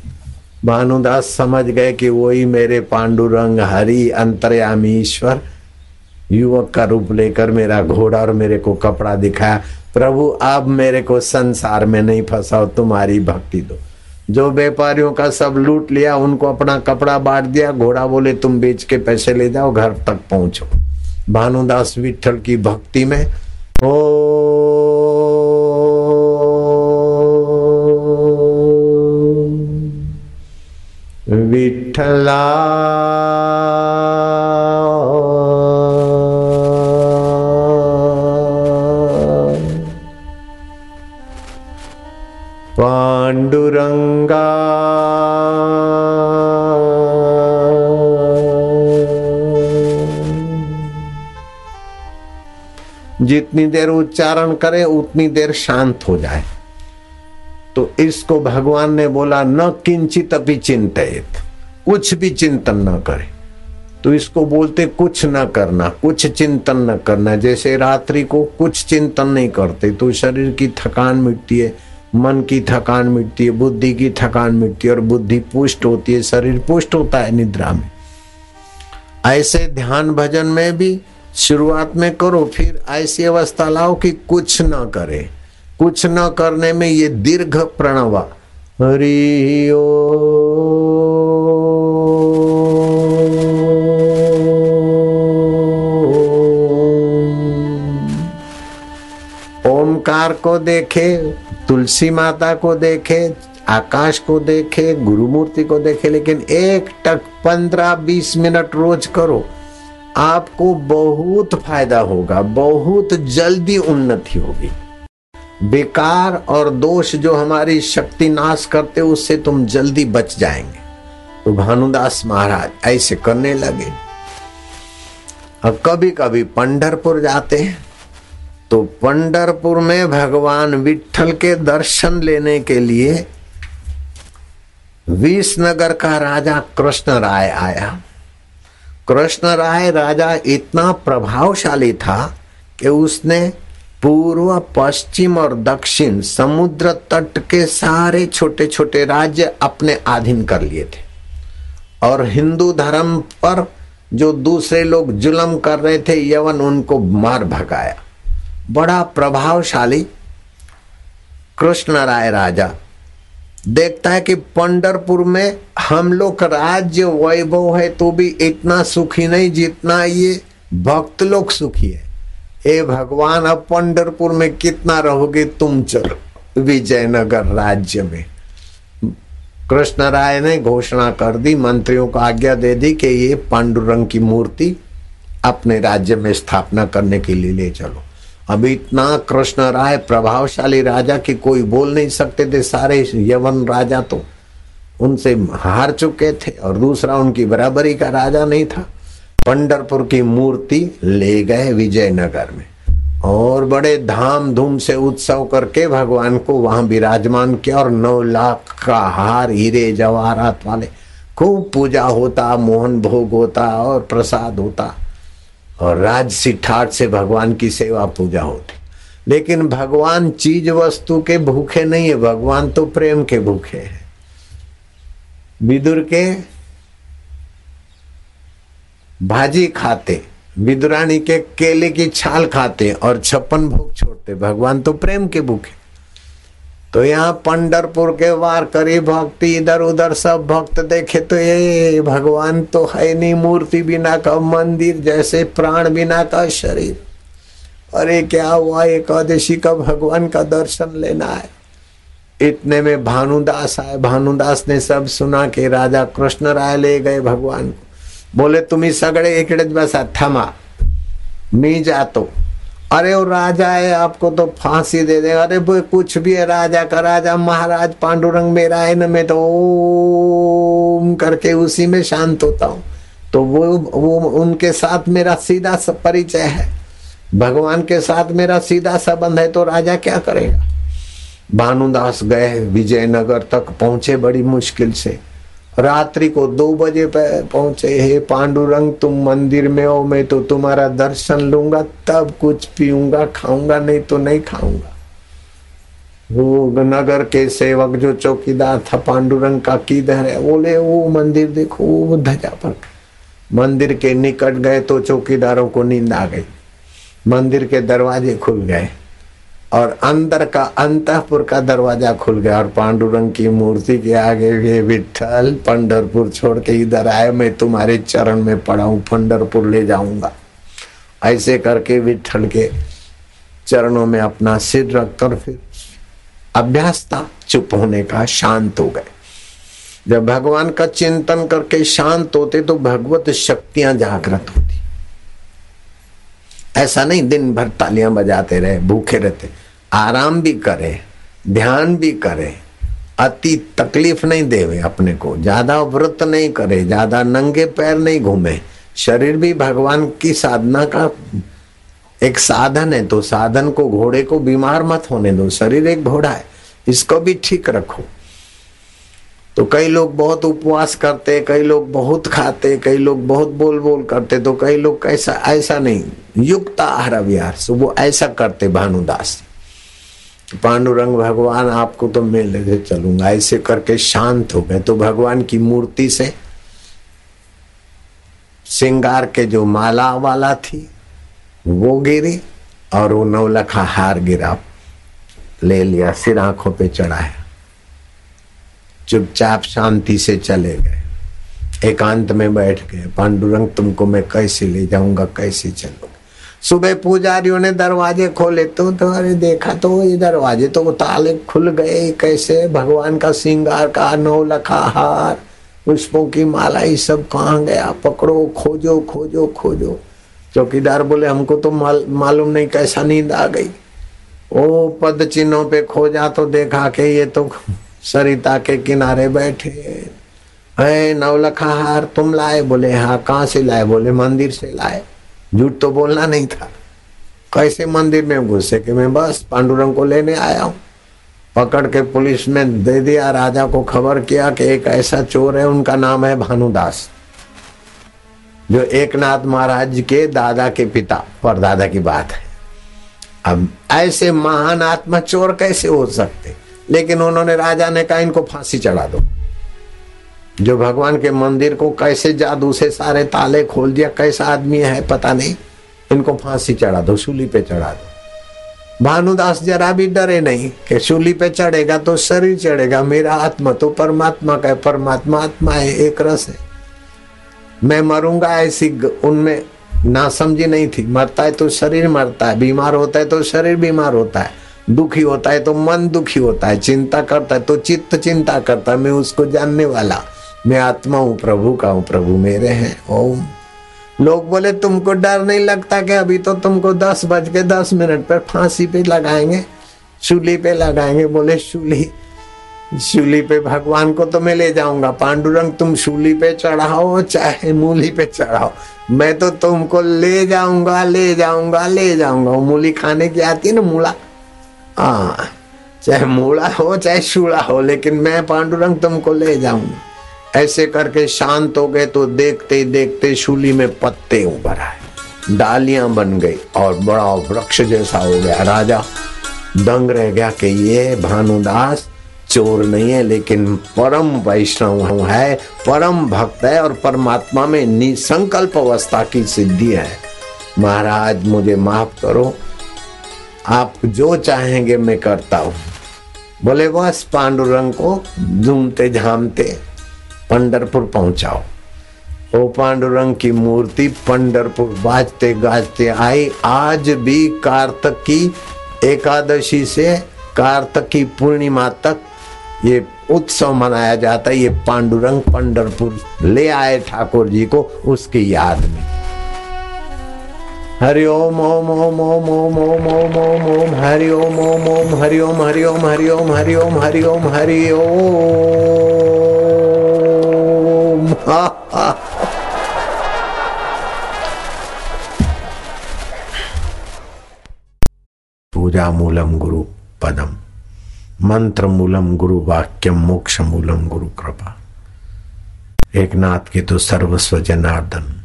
भानुदास समझ गए कि वही मेरे पांडुरंग हरि अंतर्यामी ईश्वर। युवक का रूप लेकर मेरा घोड़ा और मेरे को कपड़ा दिखाया, प्रभु, अब मेरे को संसार में नहीं फंसाओ, तुम्हारी भक्ति दो। जो व्यापारियों का सब लूट लिया, उनको अपना कपड़ा बांट दिया, घोड़ा बोले, तुम बेच के पैसे ले जाओ, घर तक पहुंचो। भानुदास विठल की भक्ति में, ओ विठला जितनी देर उच्चारण करे, उतनी देर शांत हो जाए। तो इसको भगवान ने बोला, न किंचित अपनी चिंतित कुछ भी चिंतन न करे। तो इसको बोलते, कुछ न करना, कुछ चिंतन न करना। जैसे रात्रि को कुछ चिंतन नहीं करते तो शरीर की थकान मिटती है, मन की थकान मिटती है, बुद्धि की थकान मिटती है और बुद्धि पुष्ट होती है, शरीर पुष्ट होता है निद्रा में। ऐसे ध्यान भजन में भी शुरुआत में करो, फिर ऐसी अवस्था लाओ कि कुछ न करे। कुछ न करने में ये दीर्घ प्रणवा। हरि ओमकार को देखे, तुलसी माता को देखे, आकाश को देखे गुरु मूर्ति को देखे, लेकिन एक टक पंद्रह बीस मिनट रोज करो। आपको बहुत फ़ायदा होगा, बहुत जल्दी उन्नति होगी। बेकार और दोष जो हमारी शक्ति नाश करते, उससे तुम जल्दी बच जाएँगे। तो भानुदास महाराज ऐसे करने लगे। और कभी कभी पंडरपुर जाते हैं तो पंडरपुर में भगवान विठल के दर्शन लेने के लिए विसनगर का राजा कृष्ण राय आया। कृष्ण राय राजा इतना प्रभावशाली था कि उसने पूर्व, पश्चिम और दक्षिण समुद्र तट के सारे छोटे छोटे राज्य अपने अधीन कर लिए थे। और हिंदू धर्म पर जो दूसरे लोग जुलम कर रहे थे, यवन उनको मार भगाया। बड़ा प्रभावशाली कृष्ण राय राजा देखता है कि पंडरपुर में हम लोग राज्य वैभव है तो भी इतना सुखी नहीं जितना ये भक्त लोग सुखी है। ए भगवान, अब पंडरपुर में कितना रहोगे तुम चलो विजयनगर राज्य में। कृष्ण राय ने घोषणा कर दी, मंत्रियों को आज्ञा दे दी कि ये पांडुरंग की मूर्ति अपने राज्य में स्थापना करने के लिए ले चलो। अभी इतना कृष्ण राय प्रभावशाली राजा की कोई बोल नहीं सकते थे, सारे यवन राजा तो उनसे हार चुके थे और दूसरा उनकी बराबरी का राजा नहीं था। पंडरपुर की मूर्ति ले गए विजयनगर में और बड़े धाम धूम से उत्सव करके भगवान को वहाँ विराजमान किया और नौ लाख का हार, हीरे, जवाहरात वाले खूब पूजा होता, मोहन भोग होता और प्रसाद होता। और राजसी ठाट से भगवान की सेवा पूजा होती। लेकिन भगवान चीज़ वस्तु के भूखे नहीं है, भगवान तो प्रेम के भूखे हैं। विदुर के भाजी खाते, विदुरानी के केले की छाल खाते और छप्पन भोग छोड़ते, भगवान तो प्रेम के भूखे। तो यहाँ पंडरपुर के वार करी भक्ति इधर उधर सब भक्त देखे तो ये भगवान तो है नहीं, मूर्ति बिना का मंदिर जैसे प्राण बिना का शरीर। अरे क्या हुआ, एकादशी का भगवान का दर्शन लेना है। इतने में भानुदास आए, भानुदास ने सब सुना कि राजा कृष्ण राय ले गए भगवान को। बोले, तुम्ही सगळे इकडेच बसा थमा मी जातो. अरे वो राजा है, आपको तो फांसी दे दे अरे वो कुछ भी है, राजा का राजा, महाराज पांडुरंग मेरा है न, मैं तो ओम करके उसी में शांत होता हूँ। तो वो वो उनके साथ मेरा सीधा परिचय है। भगवान के साथ मेरा सीधा संबंध है तो राजा क्या करेगा? भानुदास गए, विजयनगर तक पहुँचे बड़ी मुश्किल से। रात्रि को दो बजे पहुँचे, हे पांडुरंग, तुम मंदिर में हो मैं तो तुम्हारा दर्शन लूँगा, तब कुछ पीऊँगा, खाऊँगा, नहीं तो नहीं खाऊँगा। वो नगर के सेवक जो चौकीदार था, पांडुरंग का किधर है, बोले, वो मंदिर देखो, वो ध्वजा पर मंदिर के निकट गए तो चौकीदारों को नींद आ गई। मंदिर के दरवाजे खुल गए। और अंदर का अंतपुर का दरवाज़ा खुल गया और पांडुरंग की मूर्ति के आगे ये विठल पंडरपुर छोड़ के इधर आए, मैं तुम्हारे चरण में पड़ा हूँ पंडरपुर ले जाऊँगा। ऐसे करके विठल के चरणों में अपना सिर रखकर फिर अभ्यास था, चुप होने का, शांत हो गए। जब भगवान का चिंतन करके शांत होते तो भगवत शक्तियाँ जागृत होती। ऐसा नहीं, दिन भर तालियाँ बजाते रहे, भूखे रहते। आराम भी करे, ध्यान भी करे, अति तकलीफ़ नहीं देवे अपने को। ज़्यादा व्रत नहीं करे, ज़्यादा नंगे पैर नहीं घूमे। शरीर भी भगवान की साधना का एक साधन है तो साधन को, घोड़े को बीमार मत होने दो, शरीर एक घोड़ा है, इसको भी ठीक रखो। तो कई लोग बहुत उपवास करते, कई लोग बहुत खाते, कई लोग बहुत बोल बोल करते तो कई लोग कैसा, ऐसा नहीं। युक्त आहार विहार, सो वो ऐसा करते भानुदास पांडुरंग भगवान आपको तो मैं लेके चलूँगा। ऐसे करके शांत हो गए तो भगवान की मूर्ति से श्रृंगार के जो माला वाला थी, वो गिरी और वो नवलखा हार गिरा। ले लिया, सिर आँखों पे चढ़ाया। चुपचाप शांति से चले गए। एकांत में बैठ गए। पांडुरंग तुमको मैं कैसे ले जाऊँगा? कैसे चलूँगा? सुबह पुजारियों ने दरवाजे खोले तो तुम्हारे देखा तो ये दरवाजे तो ताले खुल गए। कैसे? भगवान का सिंगार का नौ लखा हार पुष्पों की माला ये सब कहाँ गया? पकड़ो खोजो खोजो खोजो। चौकीदार बोले हमको तो माल, मालूम नहीं कैसा नींद आ गई। ओ पद चिन्हों पे खोजा तो देखा के ये तो सरिता के किनारे बैठे। है, नवलखा हार, तुम लाए बोले हाँ कहाँ से लाए बोले? मंदिर से लाए। झूठ तो बोलना नहीं था। कैसे मंदिर में घुसे कि मैं बस पांडुरंग को लेने आया हूँ? पकड़ के पुलिस में दे दिया, राजा को खबर किया कि एक ऐसा चोर है, उनका नाम है भानुदास, जो एकनाथ महाराज के दादा के पिता, परदादा की बात है। अब ऐसे महान आत्मा चोर कैसे हो सकते? लेकिन उन्होंने राजा ने कहा, इनको फांसी चढ़ा दो। जो भगवान के मंदिर को कैसे जादू से सारे ताले खोल दिया, कैसा आदमी है, पता नहीं। इनको फांसी चढ़ा दो सूली पे चढ़ा दो। भानुदास जरा भी डरे नहीं कि सूली पे चढ़ेगा तो शरीर चढ़ेगा। मेरा आत्मा तो परमात्मा का है, परमात्मा आत्मा है, एक रस है। मैं मरूँगा ऐसी उनमें ना समझी नहीं थी। मरता है तो शरीर मरता है, बीमार होता है तो शरीर बीमार होता है। दुखी होता है तो मन दुखी होता है, चिंता करता है तो चित्त चिंता करता है। मैं उसको जानने वाला, मैं आत्मा हूँ, प्रभु का हूँ, प्रभु मेरे हैं, ओम। लोग बोले, तुमको डर नहीं लगता कि अभी तो तुमको दस बज के दस मिनट पर फांसी पे लगाएँगे, शूली पे लगाएँगे, बोले शूली शूली पे भगवान को तो मैं ले जाऊँगा, पांडुरंग तुम शूली पे चढ़ाओ, चाहे मूली पे चढ़ाओ, मैं तो तुमको ले जाऊँगा ले जाऊँगा ले जाऊँगा। मूली खाने की आती है ना, मूला हाँ चाहे मूला हो, चाहे शूला हो, लेकिन मैं पांडुरंग तुमको ले जाऊँगा। ऐसे करके शांत हो गए तो देखते देखते शूली में पत्ते उभर आए। डालियाँ बन गई और बड़ा वृक्ष जैसा हो गया। राजा, दंग रह गया कि ये भानुदास चोर नहीं है, लेकिन परम वैष्णव है, परम भक्त है और परमात्मा में निसंकल्प अवस्था की सिद्धि है। महाराज, मुझे माफ़ करो आप जो चाहेंगे मैं करता हूँ। बोले बस पांडुरंग को झूमते झामते पंडरपुर पहुंचाओ। ओ पांडुरंग की मूर्ति पंडरपुर बाजते गाजते आई। आज भी कार्तक की एकादशी से कार्तक की पूर्णिमा तक ये उत्सव मनाया जाता है। ये पांडुरंग पंडरपुर ले आए ठाकुर जी को उसकी याद में। हरि ओम ओम ओम ओम ओम ओम ओम ओम ओम हरि ओम ओम ओम हरि ओम हरि ओम हरि ओम हरि ओम हरि ओम हरि ओम पूजा मूलम गुरु पदम मंत्र मूलम गुरु वाक्यम मोक्ष मूलम गुरु कृपा एक नाथ की तो सर्वस्व जनार्दन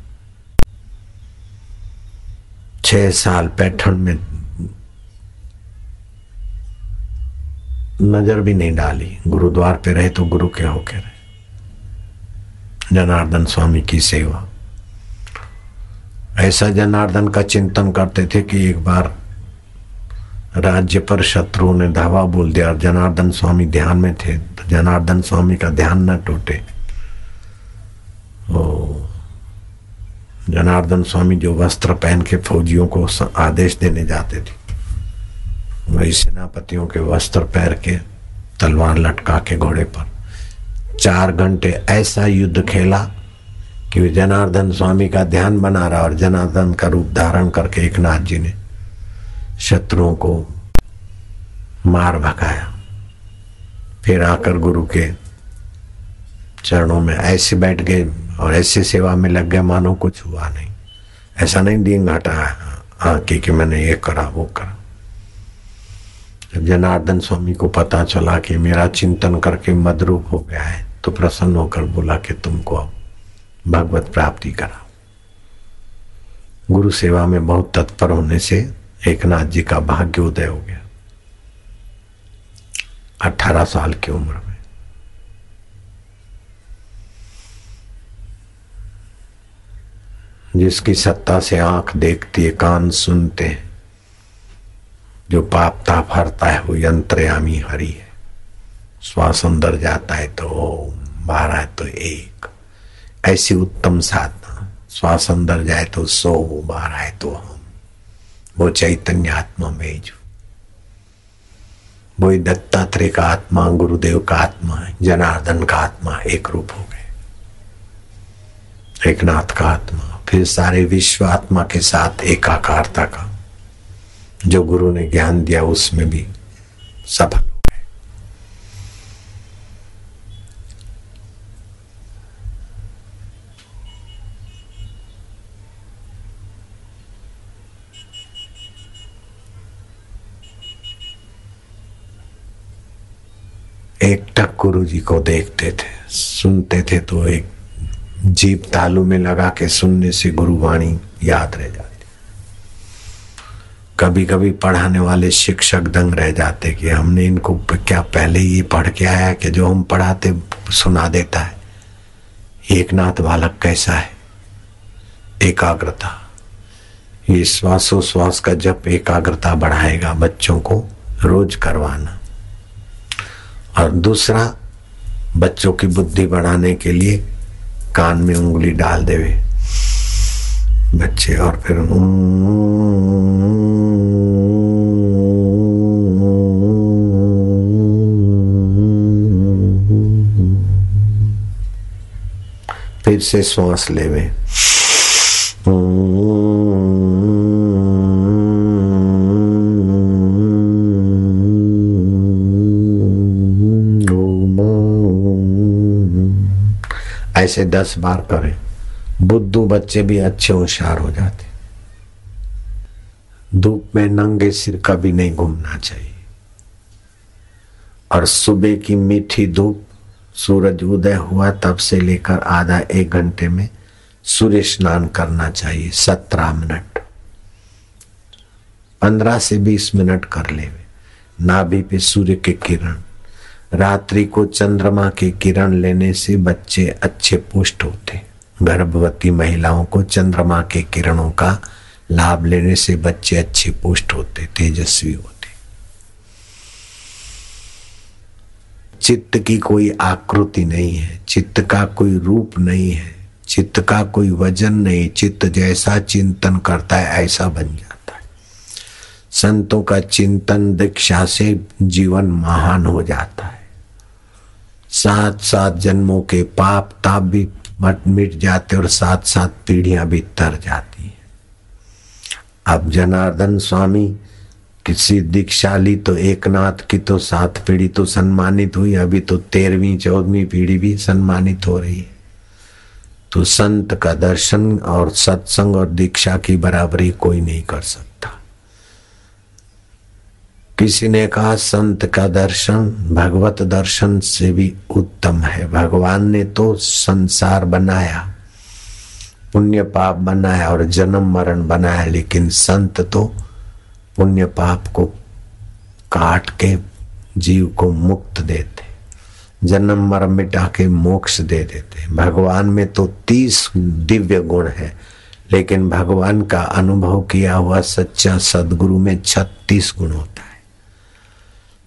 छह साल पैठन में नज़र भी नहीं डाली। गुरुद्वार पे रहे तो गुरु के होके रहे? जनार्दन स्वामी की सेवा। ऐसा जनार्दन का चिंतन करते थे कि एक बार राज्य पर शत्रु ने धावा बोल दिया और जनार्दन स्वामी ध्यान में थे। तो जनार्दन स्वामी का ध्यान न टूटे। ओ जनार्दन स्वामी जो वस्त्र पहन के फौजियों को आदेश देने जाते थे। वही सेनापतियों के वस्त्र पहन के तलवार लटका के घोड़े पर। चार घंटे ऐसा युद्ध खेला कि जनार्दन स्वामी का ध्यान बना रहा और जनार्दन का रूप धारण करके एक नाथ जी ने शत्रुओं को मार भगाया। फिर आकर गुरु के चरणों में ऐसे बैठ गए। और ऐसे सेवा में लग गए मानो कुछ हुआ नहीं। ऐसा नहीं दींग हटाया हाँ कि, कि मैंने ये करा वो करा। जब जनार्दन स्वामी को पता चला कि मेरा चिंतन करके मदरूप हो गया है तो प्रसन्न होकर बोला कि तुमको अब भगवत प्राप्ति करा गुरु सेवा में बहुत तत्पर होने से एक नाथ जी का भाग्योदय हो गया। अठारह साल की उम्र में। जिसकी सत्ता से आँख देखती है, कान सुनते हैं। जो पाप ताप हरता है, वो यंत्रयामी हरि है। श्वास अंदर जाता है तो ओम बाहर है तो एक। ऐसी उत्तम साधना। श्वास अंदर जाए तो सो आए तो हम। वो चैतन्य आत्मा में जो। दत्तात्रेय का आत्मा, गुरुदेव का आत्मा जनार्दन का आत्मा, एक रूप हो गए। एक नाथ का आत्मा। फिर सारे विश्व आत्मा के साथ एकाकारता का जो गुरु ने ज्ञान दिया, उसमें भी सफल हो गए। एक टक गुरु जी को देखते थे, सुनते थे तो एक जीप तालू में लगा के सुनने से गुरुवाणी याद रह जाती। कभी कभी पढ़ाने वाले शिक्षक दंग रह जाते कि हमने इनको क्या पहले ये पढ़ के आया कि जो हम पढ़ाते सुना देता है। एक नाथ बालक कैसा है? एकाग्रता। ये श्वासोश्वास का जब एकाग्रता बढ़ाएगा बच्चों को रोज करवाना। और दूसरा, बच्चों की बुद्धि बढ़ाने के लिए कान में उंगली डाल देवे बच्चे और फिर फिर से श्वास लेवे ऐसे दस बार करें, बुद्धू बच्चे भी अच्छे होशियार हो जाते। धूप में नंगे सिर कभी नहीं घूमना चाहिए। और सुबह की मीठी धूप, सूरज उदय हुआ तब से लेकर आधा एक घंटे में सूर्य स्नान करना चाहिए, सत्रह मिनट। पंद्रह से बीस मिनट कर ले नाभि पे सूर्य के किरण। रात्रि को चंद्रमा के किरण लेने से बच्चे अच्छे पुष्ट होते। गर्भवती महिलाओं को चंद्रमा के किरणों का लाभ लेने से बच्चे अच्छे पुष्ट होते, तेजस्वी होते। चित्त की कोई आकृति नहीं है, चित्त का कोई रूप नहीं है, चित्त का कोई वज़न नहीं, चित्त जैसा चिंतन करता है, ऐसा बन जाता है। संतों का चिंतन दीक्षा से जीवन महान हो जाता है। सात सात जन्मों के पाप ताप भी मिट जाते और सात सात पीढ़ियाँ भी तर जाती है। अब जनार्दन स्वामी किसी दीक्षा ली तो एक नाथ की तो सात पीढ़ी तो सम्मानित हुई, अभी तो तेरहवीं, चौदहवीं पीढ़ी भी सम्मानित हो रही है। तो संत का दर्शन और सत्संग और दीक्षा की बराबरी कोई नहीं कर सकता। किसी ने कहा, संत का दर्शन भगवत दर्शन से भी उत्तम है। भगवान ने तो संसार बनाया पुण्य पाप बनाया और जन्म मरण बनाया, लेकिन संत तो पुण्य पाप को काट के जीव को मुक्त देते, जन्म मरण मिटा के मोक्ष दे देते। भगवान में तो तीस दिव्य गुण है, लेकिन भगवान का अनुभव किया हुआ सच्चा सदगुरु में छत्तीस गुण होता है।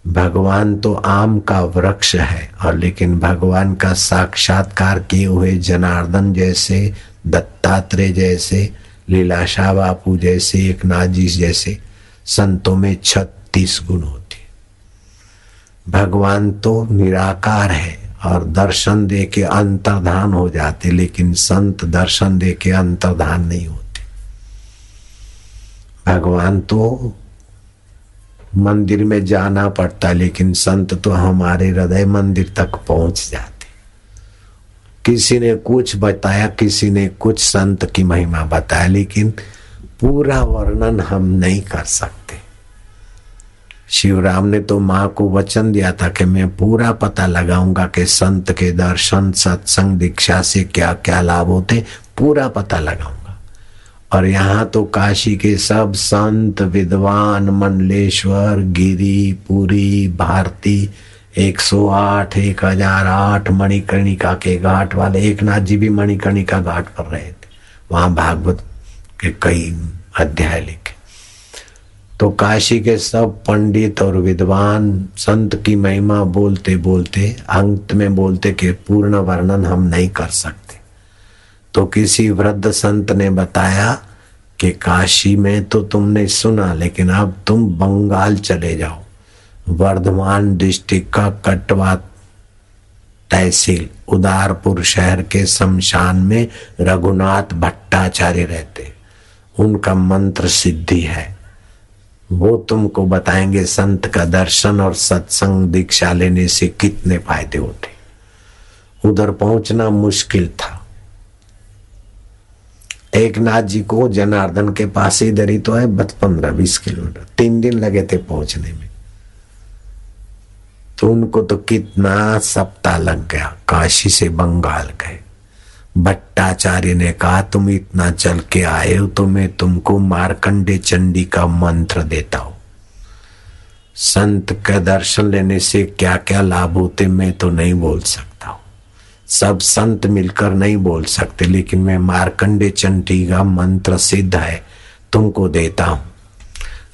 भगवान तो आम का वृक्ष है और लेकिन भगवान का साक्षात्कार किए हुए जनार्दन जैसे, दत्तात्रेय जैसे, लीलाशाह बापू जैसे एक नाजीस जैसे संतों में छत्तीस गुण होते भगवान तो निराकार है और दर्शन दे के अंतर्धान हो जाते, लेकिन संत दर्शन दे के अंतर्धान नहीं होते। भगवान तो मंदिर में जाना पड़ता, लेकिन संत तो हमारे हृदय मंदिर तक पहुँच जाते। किसी ने कुछ बताया, किसी ने कुछ संत की महिमा बताया, लेकिन पूरा वर्णन हम नहीं कर सकते। शिवराम ने तो माँ को वचन दिया था कि मैं पूरा पता लगाऊँगा कि संत के दर्शन, सत्संग, दीक्षा से क्या क्या लाभ होते, पूरा पता लगाऊँगा। और यहाँ तो काशी के सब संत विद्वान मंडलेश्वर गिरी, पुरी, भारती 108 1008 मणिकर्णिका के घाट वाले एक नाथ जी भी मणिकर्णिका घाट पर रहे थे। वहाँ भागवत के कई अध्याय लिखे। तो काशी के सब पंडित और विद्वान संत की महिमा बोलते बोलते अंत में बोलते कि पूर्ण वर्णन हम नहीं कर सकते। तो किसी वृद्ध संत ने बताया कि काशी में तो तुमने सुना, लेकिन अब तुम बंगाल चले जाओ। वर्धमान डिस्ट्रिक्ट का कटवा तहसील, उदारपुर शहर के शमशान में रघुनाथ भट्टाचार्य रहते। उनका मंत्र सिद्धि है। वो तुमको बताएँगे संत का दर्शन और सत्संग दीक्षा लेने से कितने फ़ायदे होते। उधर पहुँचना मुश्किल था। एक नाथ जी को जनार्दन के पास ही तो है, बस पंद्रह बीस किलोमीटर। तीन दिन लगे थे पहुँचने में। तो उनको तो कितना सप्ताह लग गया, काशी से बंगाल गए। भट्टाचार्य ने कहा, तुम इतना चल के आए हो तो मैं तुमको मारकंडे चंडी का मंत्र देता हूँ। संत का दर्शन लेने से क्या क्या लाभ होते, मैं तो नहीं बोल सकता। सब संत मिलकर नहीं बोल सकते, लेकिन मैं मारकंडे चंडी का मंत्र सिद्ध है, तुमको देता हूँ।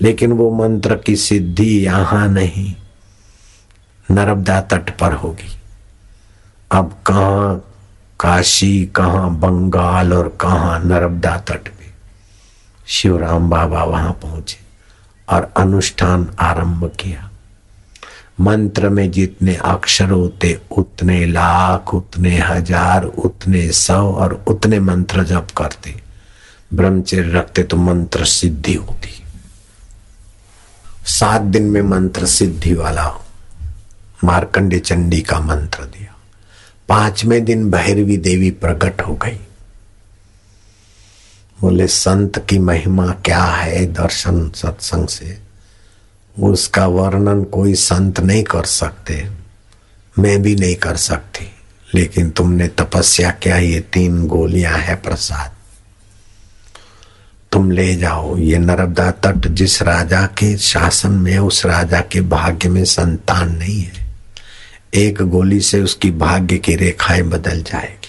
लेकिन वो मंत्र की सिद्धि यहाँ नहीं, नर्मदा तट पर होगी। अब कहा काशी, कहा बंगाल और कहा नर्मदा तट पे? शिवराम बाबा वहाँ पहुँचे और अनुष्ठान आरंभ किया। मंत्र में जितने अक्षर होते, उतने लाख, उतने हज़ार, उतने सौ और उतने मंत्र जप करते। ब्रह्मचर्य रखते तो मंत्र सिद्धि होती। सात दिन में मंत्र सिद्धि वाला मार्कंडे चंडी का मंत्र दिया। पाँचवें दिन भैरवी देवी प्रकट हो गई। बोले, संत की महिमा क्या है दर्शन सत्संग से? उसका वर्णन कोई संत नहीं कर सकते। मैं भी नहीं कर सकती। लेकिन तुमने तपस्या क्या, ये तीन गोलियाँ है प्रसाद। तुम ले जाओ, ये नर्मदा तट जिस राजा के शासन में, उस राजा के भाग्य में संतान नहीं है। एक गोली से उसकी भाग्य की रेखाएँ बदल जाएगी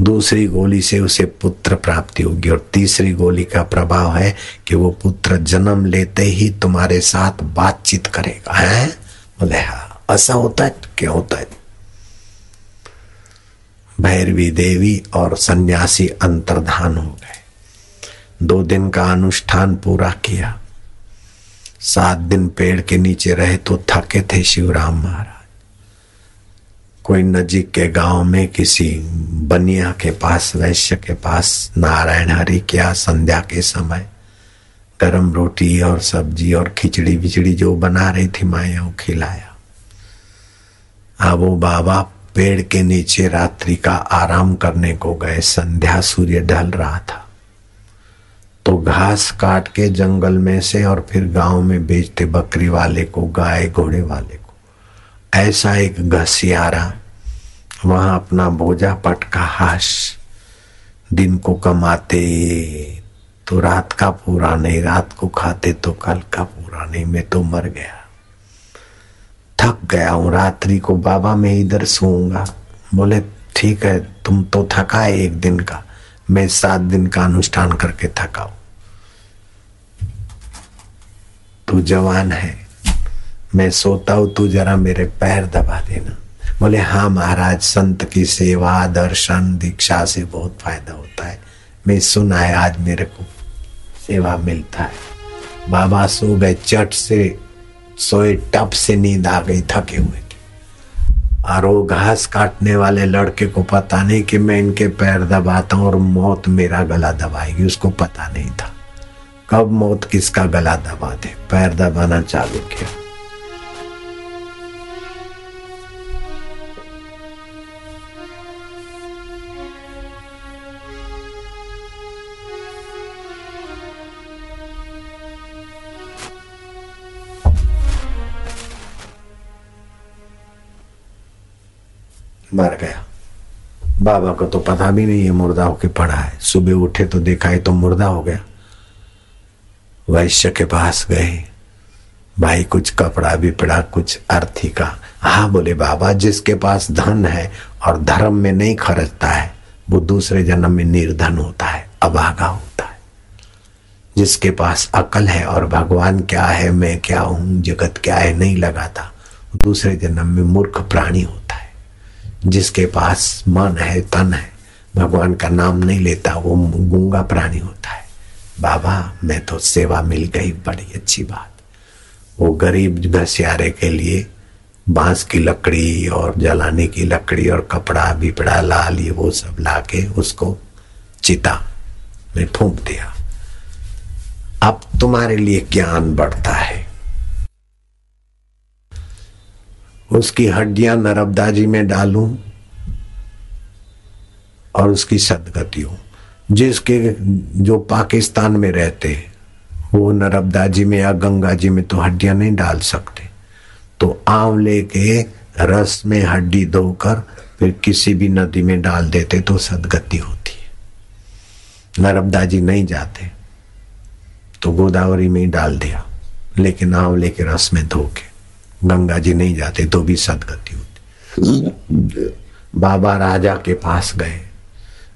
दूसरी गोली से उसे पुत्र प्राप्ति होगी। और तीसरी गोली का प्रभाव है कि वो पुत्र जन्म लेते ही तुम्हारे साथ बातचीत करेगा, है? बोले हाँ। ऐसा होता है? क्या होता है? भैरवी देवी और सन्यासी अंतर्धान हो गए। दो दिन का अनुष्ठान पूरा किया। सात दिन पेड़ के नीचे रहे तो थके थे शिवराम महाराज। कोई नजीक के गाँव में किसी बनिया के पास, वैश्य के पास, नारायण हरि क्या संध्या के समय गरम रोटी और सब्ज़ी और खिचड़ी बिचड़ी जो बना रही थी, माया वो खिलाया। अब वो बाबा पेड़ के नीचे रात्रि का आराम करने को गए, संध्या सूर्य ढल रहा था। तो घास काट के जंगल में से और फिर गाँव में बेचते बकरी वाले को गाय घोड़े वाले ऐसा एक घसियारा, वहाँ अपना भोजा पटका हाश, दिन को कमाते तो रात का पूरा नहीं, रात को खाते तो कल का पूरा नहीं, मैं तो मर गया। थक गया हूँ, रात्रि को बाबा मैं इधर सोऊँगा। बोले, ठीक है, तुम तो थका है एक दिन का, मैं सात दिन का अनुष्ठान करके थका तू जवान है। मैं सोता हूँ, तू जरा मेरे पैर दबा देना। बोले हाँ महाराज, संत की सेवा, दर्शन, दीक्षा से बहुत फ़ायदा होता है। मैं सुना है, आज मेरे को सेवा मिलता है। बाबा सो गए, चट से सोए, टप से नींद आ गई, थके हुए और वो घास काटने वाले लड़के को पता नहीं कि मैं इनके पैर दबाता हूँ और मौत मेरा गला दबाएगी, उसको पता नहीं था। कब मौत किसका गला दबा दे? पैर दबाना चालू किया। मर गया। बाबा को तो पता भी नहीं है मुर्दा होके पड़ा है। सुबह उठे तो देखा है तो मुर्दा हो गया। वैश्य के पास गए। भाई कुछ कपड़ा भी पड़ा कुछ अर्थी का। हाँ बोले, बाबा, जिसके पास धन है और धर्म में नहीं खर्चता है, वो दूसरे जन्म में निर्धन होता है, अभागा होता है। जिसके पास अकल है और भगवान क्या है, मैं क्या हूँ, जगत क्या है, नहीं लगाता। दूसरे जन्म में मूर्ख प्राणी होता जिसके पास मन है, तन है, भगवान का नाम नहीं लेता, वो गूँगा प्राणी होता है। बाबा, मैं तो सेवा मिल गई, बड़ी अच्छी बात। वो गरीब घसियारे के लिए बाँस की लकड़ी और जलाने की लकड़ी और कपड़ा, बिपड़ा, लाल, ये वो सब लाके उसको चिता में फूंक दिया। अब तुम्हारे लिए ज्ञान बढ़ता है। उसकी हड्डियाँ नरबदा जी में डालूं और उसकी सदगति हो। जिसके जो पाकिस्तान में रहते, वो नरबदा जी में या गंगा जी में तो हड्डियाँ नहीं डाल सकते। तो आंवले के रस में हड्डी धोकर फिर किसी भी नदी में डाल देते तो सदगति होती है। नर्मदा जी नहीं जाते तो गोदावरी में ही डाल दिया, लेकिन आंवले के रस में धो के। गंगा जी नहीं जाते तो भी सदगति होती। बाबा राजा के पास गए।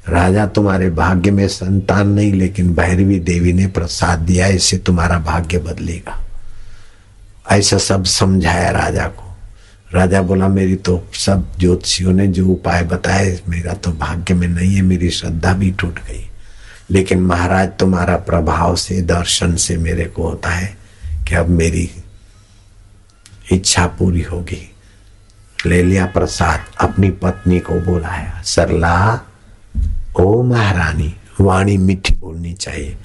राजा तुम्हारे भाग्य में संतान नहीं, लेकिन भैरवी देवी ने प्रसाद दिया, इससे तुम्हारा भाग्य बदलेगा। ऐसा सब समझाया राजा को। राजा बोला, मेरी तो सब ज्योतिषियों ने जो उपाय बताए, मेरा तो भाग्य में नहीं है, मेरी श्रद्धा भी टूट गई। लेकिन महाराज, तुम्हारा प्रभाव से, दर्शन से मेरे को होता है कि अब मेरी इच्छा पूरी होगी। ले लिया प्रसाद अपनी पत्नी को बुलाया, सरला, ओ महारानी, वाणी मीठी बोलनी चाहिए।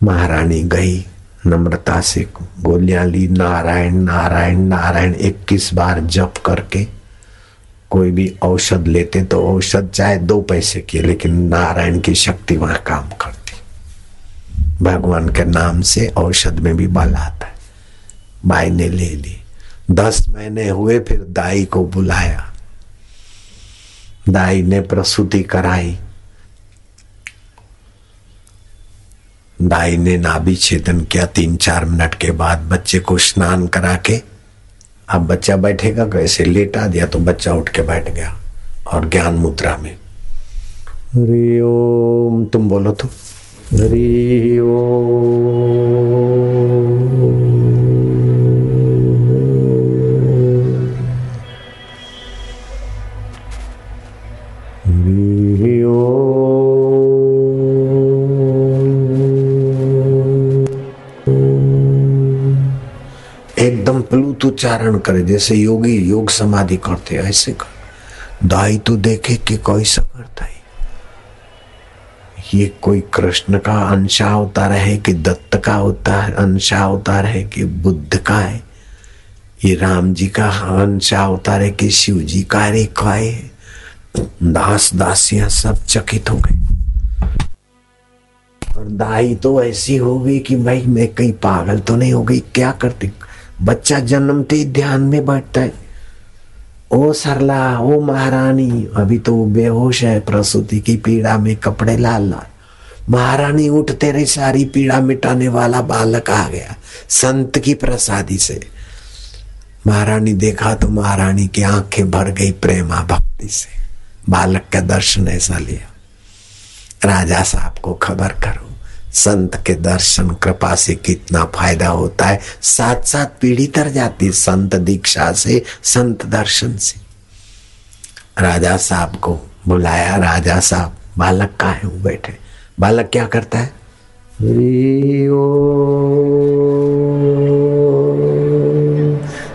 महारानी गई, नम्रता से गोलियाँ ली, नारायण नारायण नारायण, इक्कीस बार जप करके, कोई भी औषध लेते तो औषध चाहे दो पैसे की लेकिन नारायण की शक्ति वहाँ काम करती। भगवान के नाम से औषध में भी बल आता है। बाई ने ले ली। दस महीने हुए, फिर दाई को बुलाया। दाई ने प्रसूति कराई। दाई ने नाभि छेदन किया तीन चार मिनट के बाद। बच्चे को स्नान करा के, अब बच्चा बैठेगा, कैसे लेटा दिया तो बच्चा उठ के बैठ गया। और ज्ञान मुद्रा में हरि ओम, तुम बोलो तो। हरि एकदम प्लुत उच्चारण करे, जैसे योगी योग समाधि करते, ऐसे कर। दाई तो देखे कि कैसा करता है? ये कोई कृष्ण का अंशा अवतार है कि दत्त का अवतार, अंशा अवतार है कि बुद्ध का है? ये राम जी का अंशा अवतार है कि शिव जी का रेखा है। दास दासियाँ सब चकित हो गए। और दाई तो ऐसी हो गई कि भाई मैं कहीं पागल तो नहीं हो गई, क्या करती? बच्चा जन्मते ही ध्यान में बैठता है। ओ सरला, ओ महारानी, अभी तो बेहोश है, प्रसूति की पीड़ा में कपड़े लाल लाल। महारानी उठ, तेरी सारी पीड़ा मिटाने वाला बालक आ गया, संत की प्रसादी से। महारानी देखा तो महारानी की आँखें भर गई प्रेमा भक्ति से। बालक का दर्शन ऐसा लिया। राजा साहब को खबर करो। संत के दर्शन कृपा से कितना फ़ायदा होता है। साथ साथ पीढ़ी तर जाती संत दीक्षा से संत दर्शन से। राजा साहब को बुलाया राजा साहब बालक का है वो बैठे? बालक क्या करता है?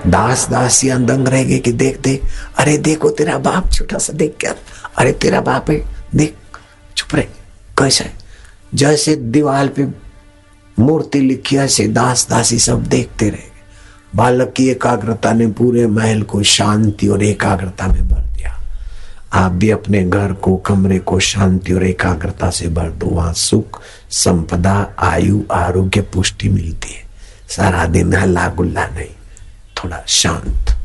दास दासियाँ दंग रह गए कि देख देख। अरे देखो तेरा बाप छोटा सा देख क्या? अरे तेरा बाप है देख। चुप रहे कैसा है? जैसे दीवार पे मूर्ति लिखी, ऐसे दास दासी सब देखते रहे। बालक की एकाग्रता ने पूरे महल को शांति और एकाग्रता में भर दिया। आप भी अपने घर को, कमरे को शांति और एकाग्रता से भर दो। वहाँ सुख, संपदा, आयु, आरोग्य, पुष्टि मिलती है। सारा दिन हल्ला गुल्ला नहीं, थोड़ा शांत।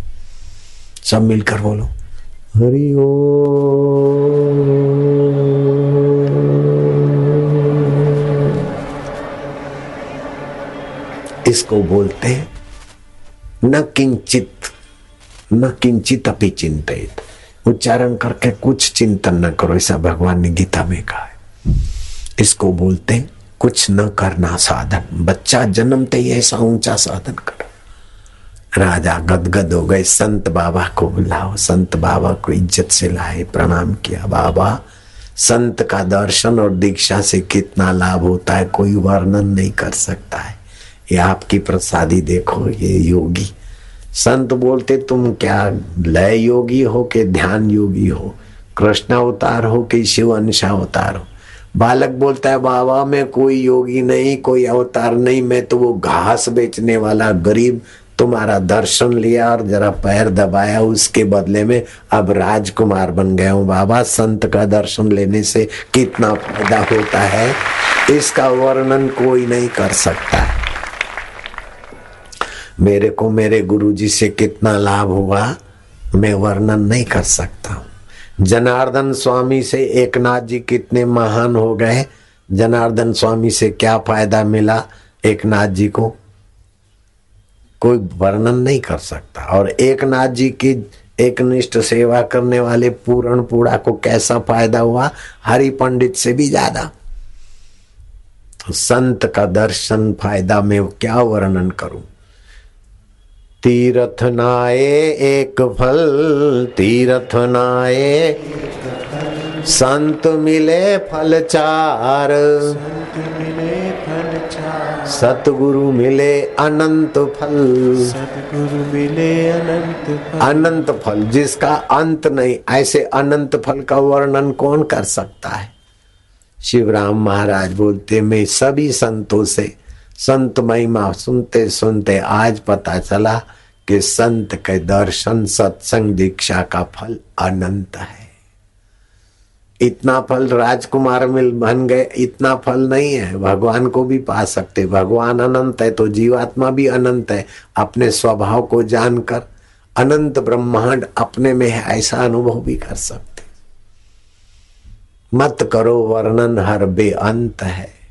सब मिलकर बोलो। हरि ओ इसको बोलते हैं, न किंचित न किंचित अपि चिंतित। उच्चारण करके कुछ चिंतन न करो, ऐसा भगवान ने गीता में कहा है। इसको बोलते हैं, कुछ न करना साधन। बच्चा जन्मते ही ऐसा ऊँचा साधन कर। राजा गदगद हो गए, संत बाबा को बुलाओ। संत बाबा को इज़्ज़त से लाए, प्रणाम किया। बाबा, संत का दर्शन और दीक्षा से कितना लाभ होता है, कोई वर्णन नहीं कर सकता है। ये आपकी प्रसादी देखो, ये योगी। संत बोलते, तुम क्या लय योगी हो के ध्यान योगी हो? कृष्ण अवतार हो कि शिव अंशा अवतार हो? बालक बोलता है, बाबा, मैं कोई योगी नहीं, कोई अवतार नहीं, मैं तो वो घास बेचने वाला गरीब तुम्हारा दर्शन लिया और जरा पैर दबाया, उसके बदले में अब राजकुमार बन गया हूँ। बाबा, संत का दर्शन लेने से कितना फ़ायदा होता है? इसका वर्णन कोई नहीं कर सकता। है मेरे को मेरे गुरु जी से कितना लाभ हुआ, मैं वर्णन नहीं कर सकता हूँ। जनार्दन स्वामी से एक नाथ जी कितने महान हो गए, जनार्दन स्वामी से क्या फ़ायदा मिला एक नाथ जी को? कोई वर्णन नहीं कर सकता। और एक नाथ जी की एक निष्ठ सेवा करने वाले पूरण पूरा को कैसा फ़ायदा हुआ? हरि पंडित से भी ज़्यादा। संत का दर्शन फ़ायदा में क्या वर्णन करूँ? तीर्थ नाए एक फल, तीर्थ नाए संत मिले फल चार। सतगुरु मिले अनंत फल सतगुरु मिले अनंत फल। अनंत फल, जिसका अंत नहीं, ऐसे अनंत फल का वर्णन कौन कर सकता है? शिवराम महाराज बोलते, मैं सभी संतों से संत महिमा, सुनते सुनते आज पता चला कि संत के दर्शन, सत्संग, दीक्षा का फल अनंत है। इतना फल राजकुमार मिल बन गए, इतना फल नहीं है। भगवान को भी पा सकते। भगवान अनंत है तो जीवात्मा भी अनंत है। अपने स्वभाव को जानकर अनंत ब्रह्मांड अपने में है, ऐसा अनुभव भी कर सकते। मत करो वर्णन, हर बेअंत है।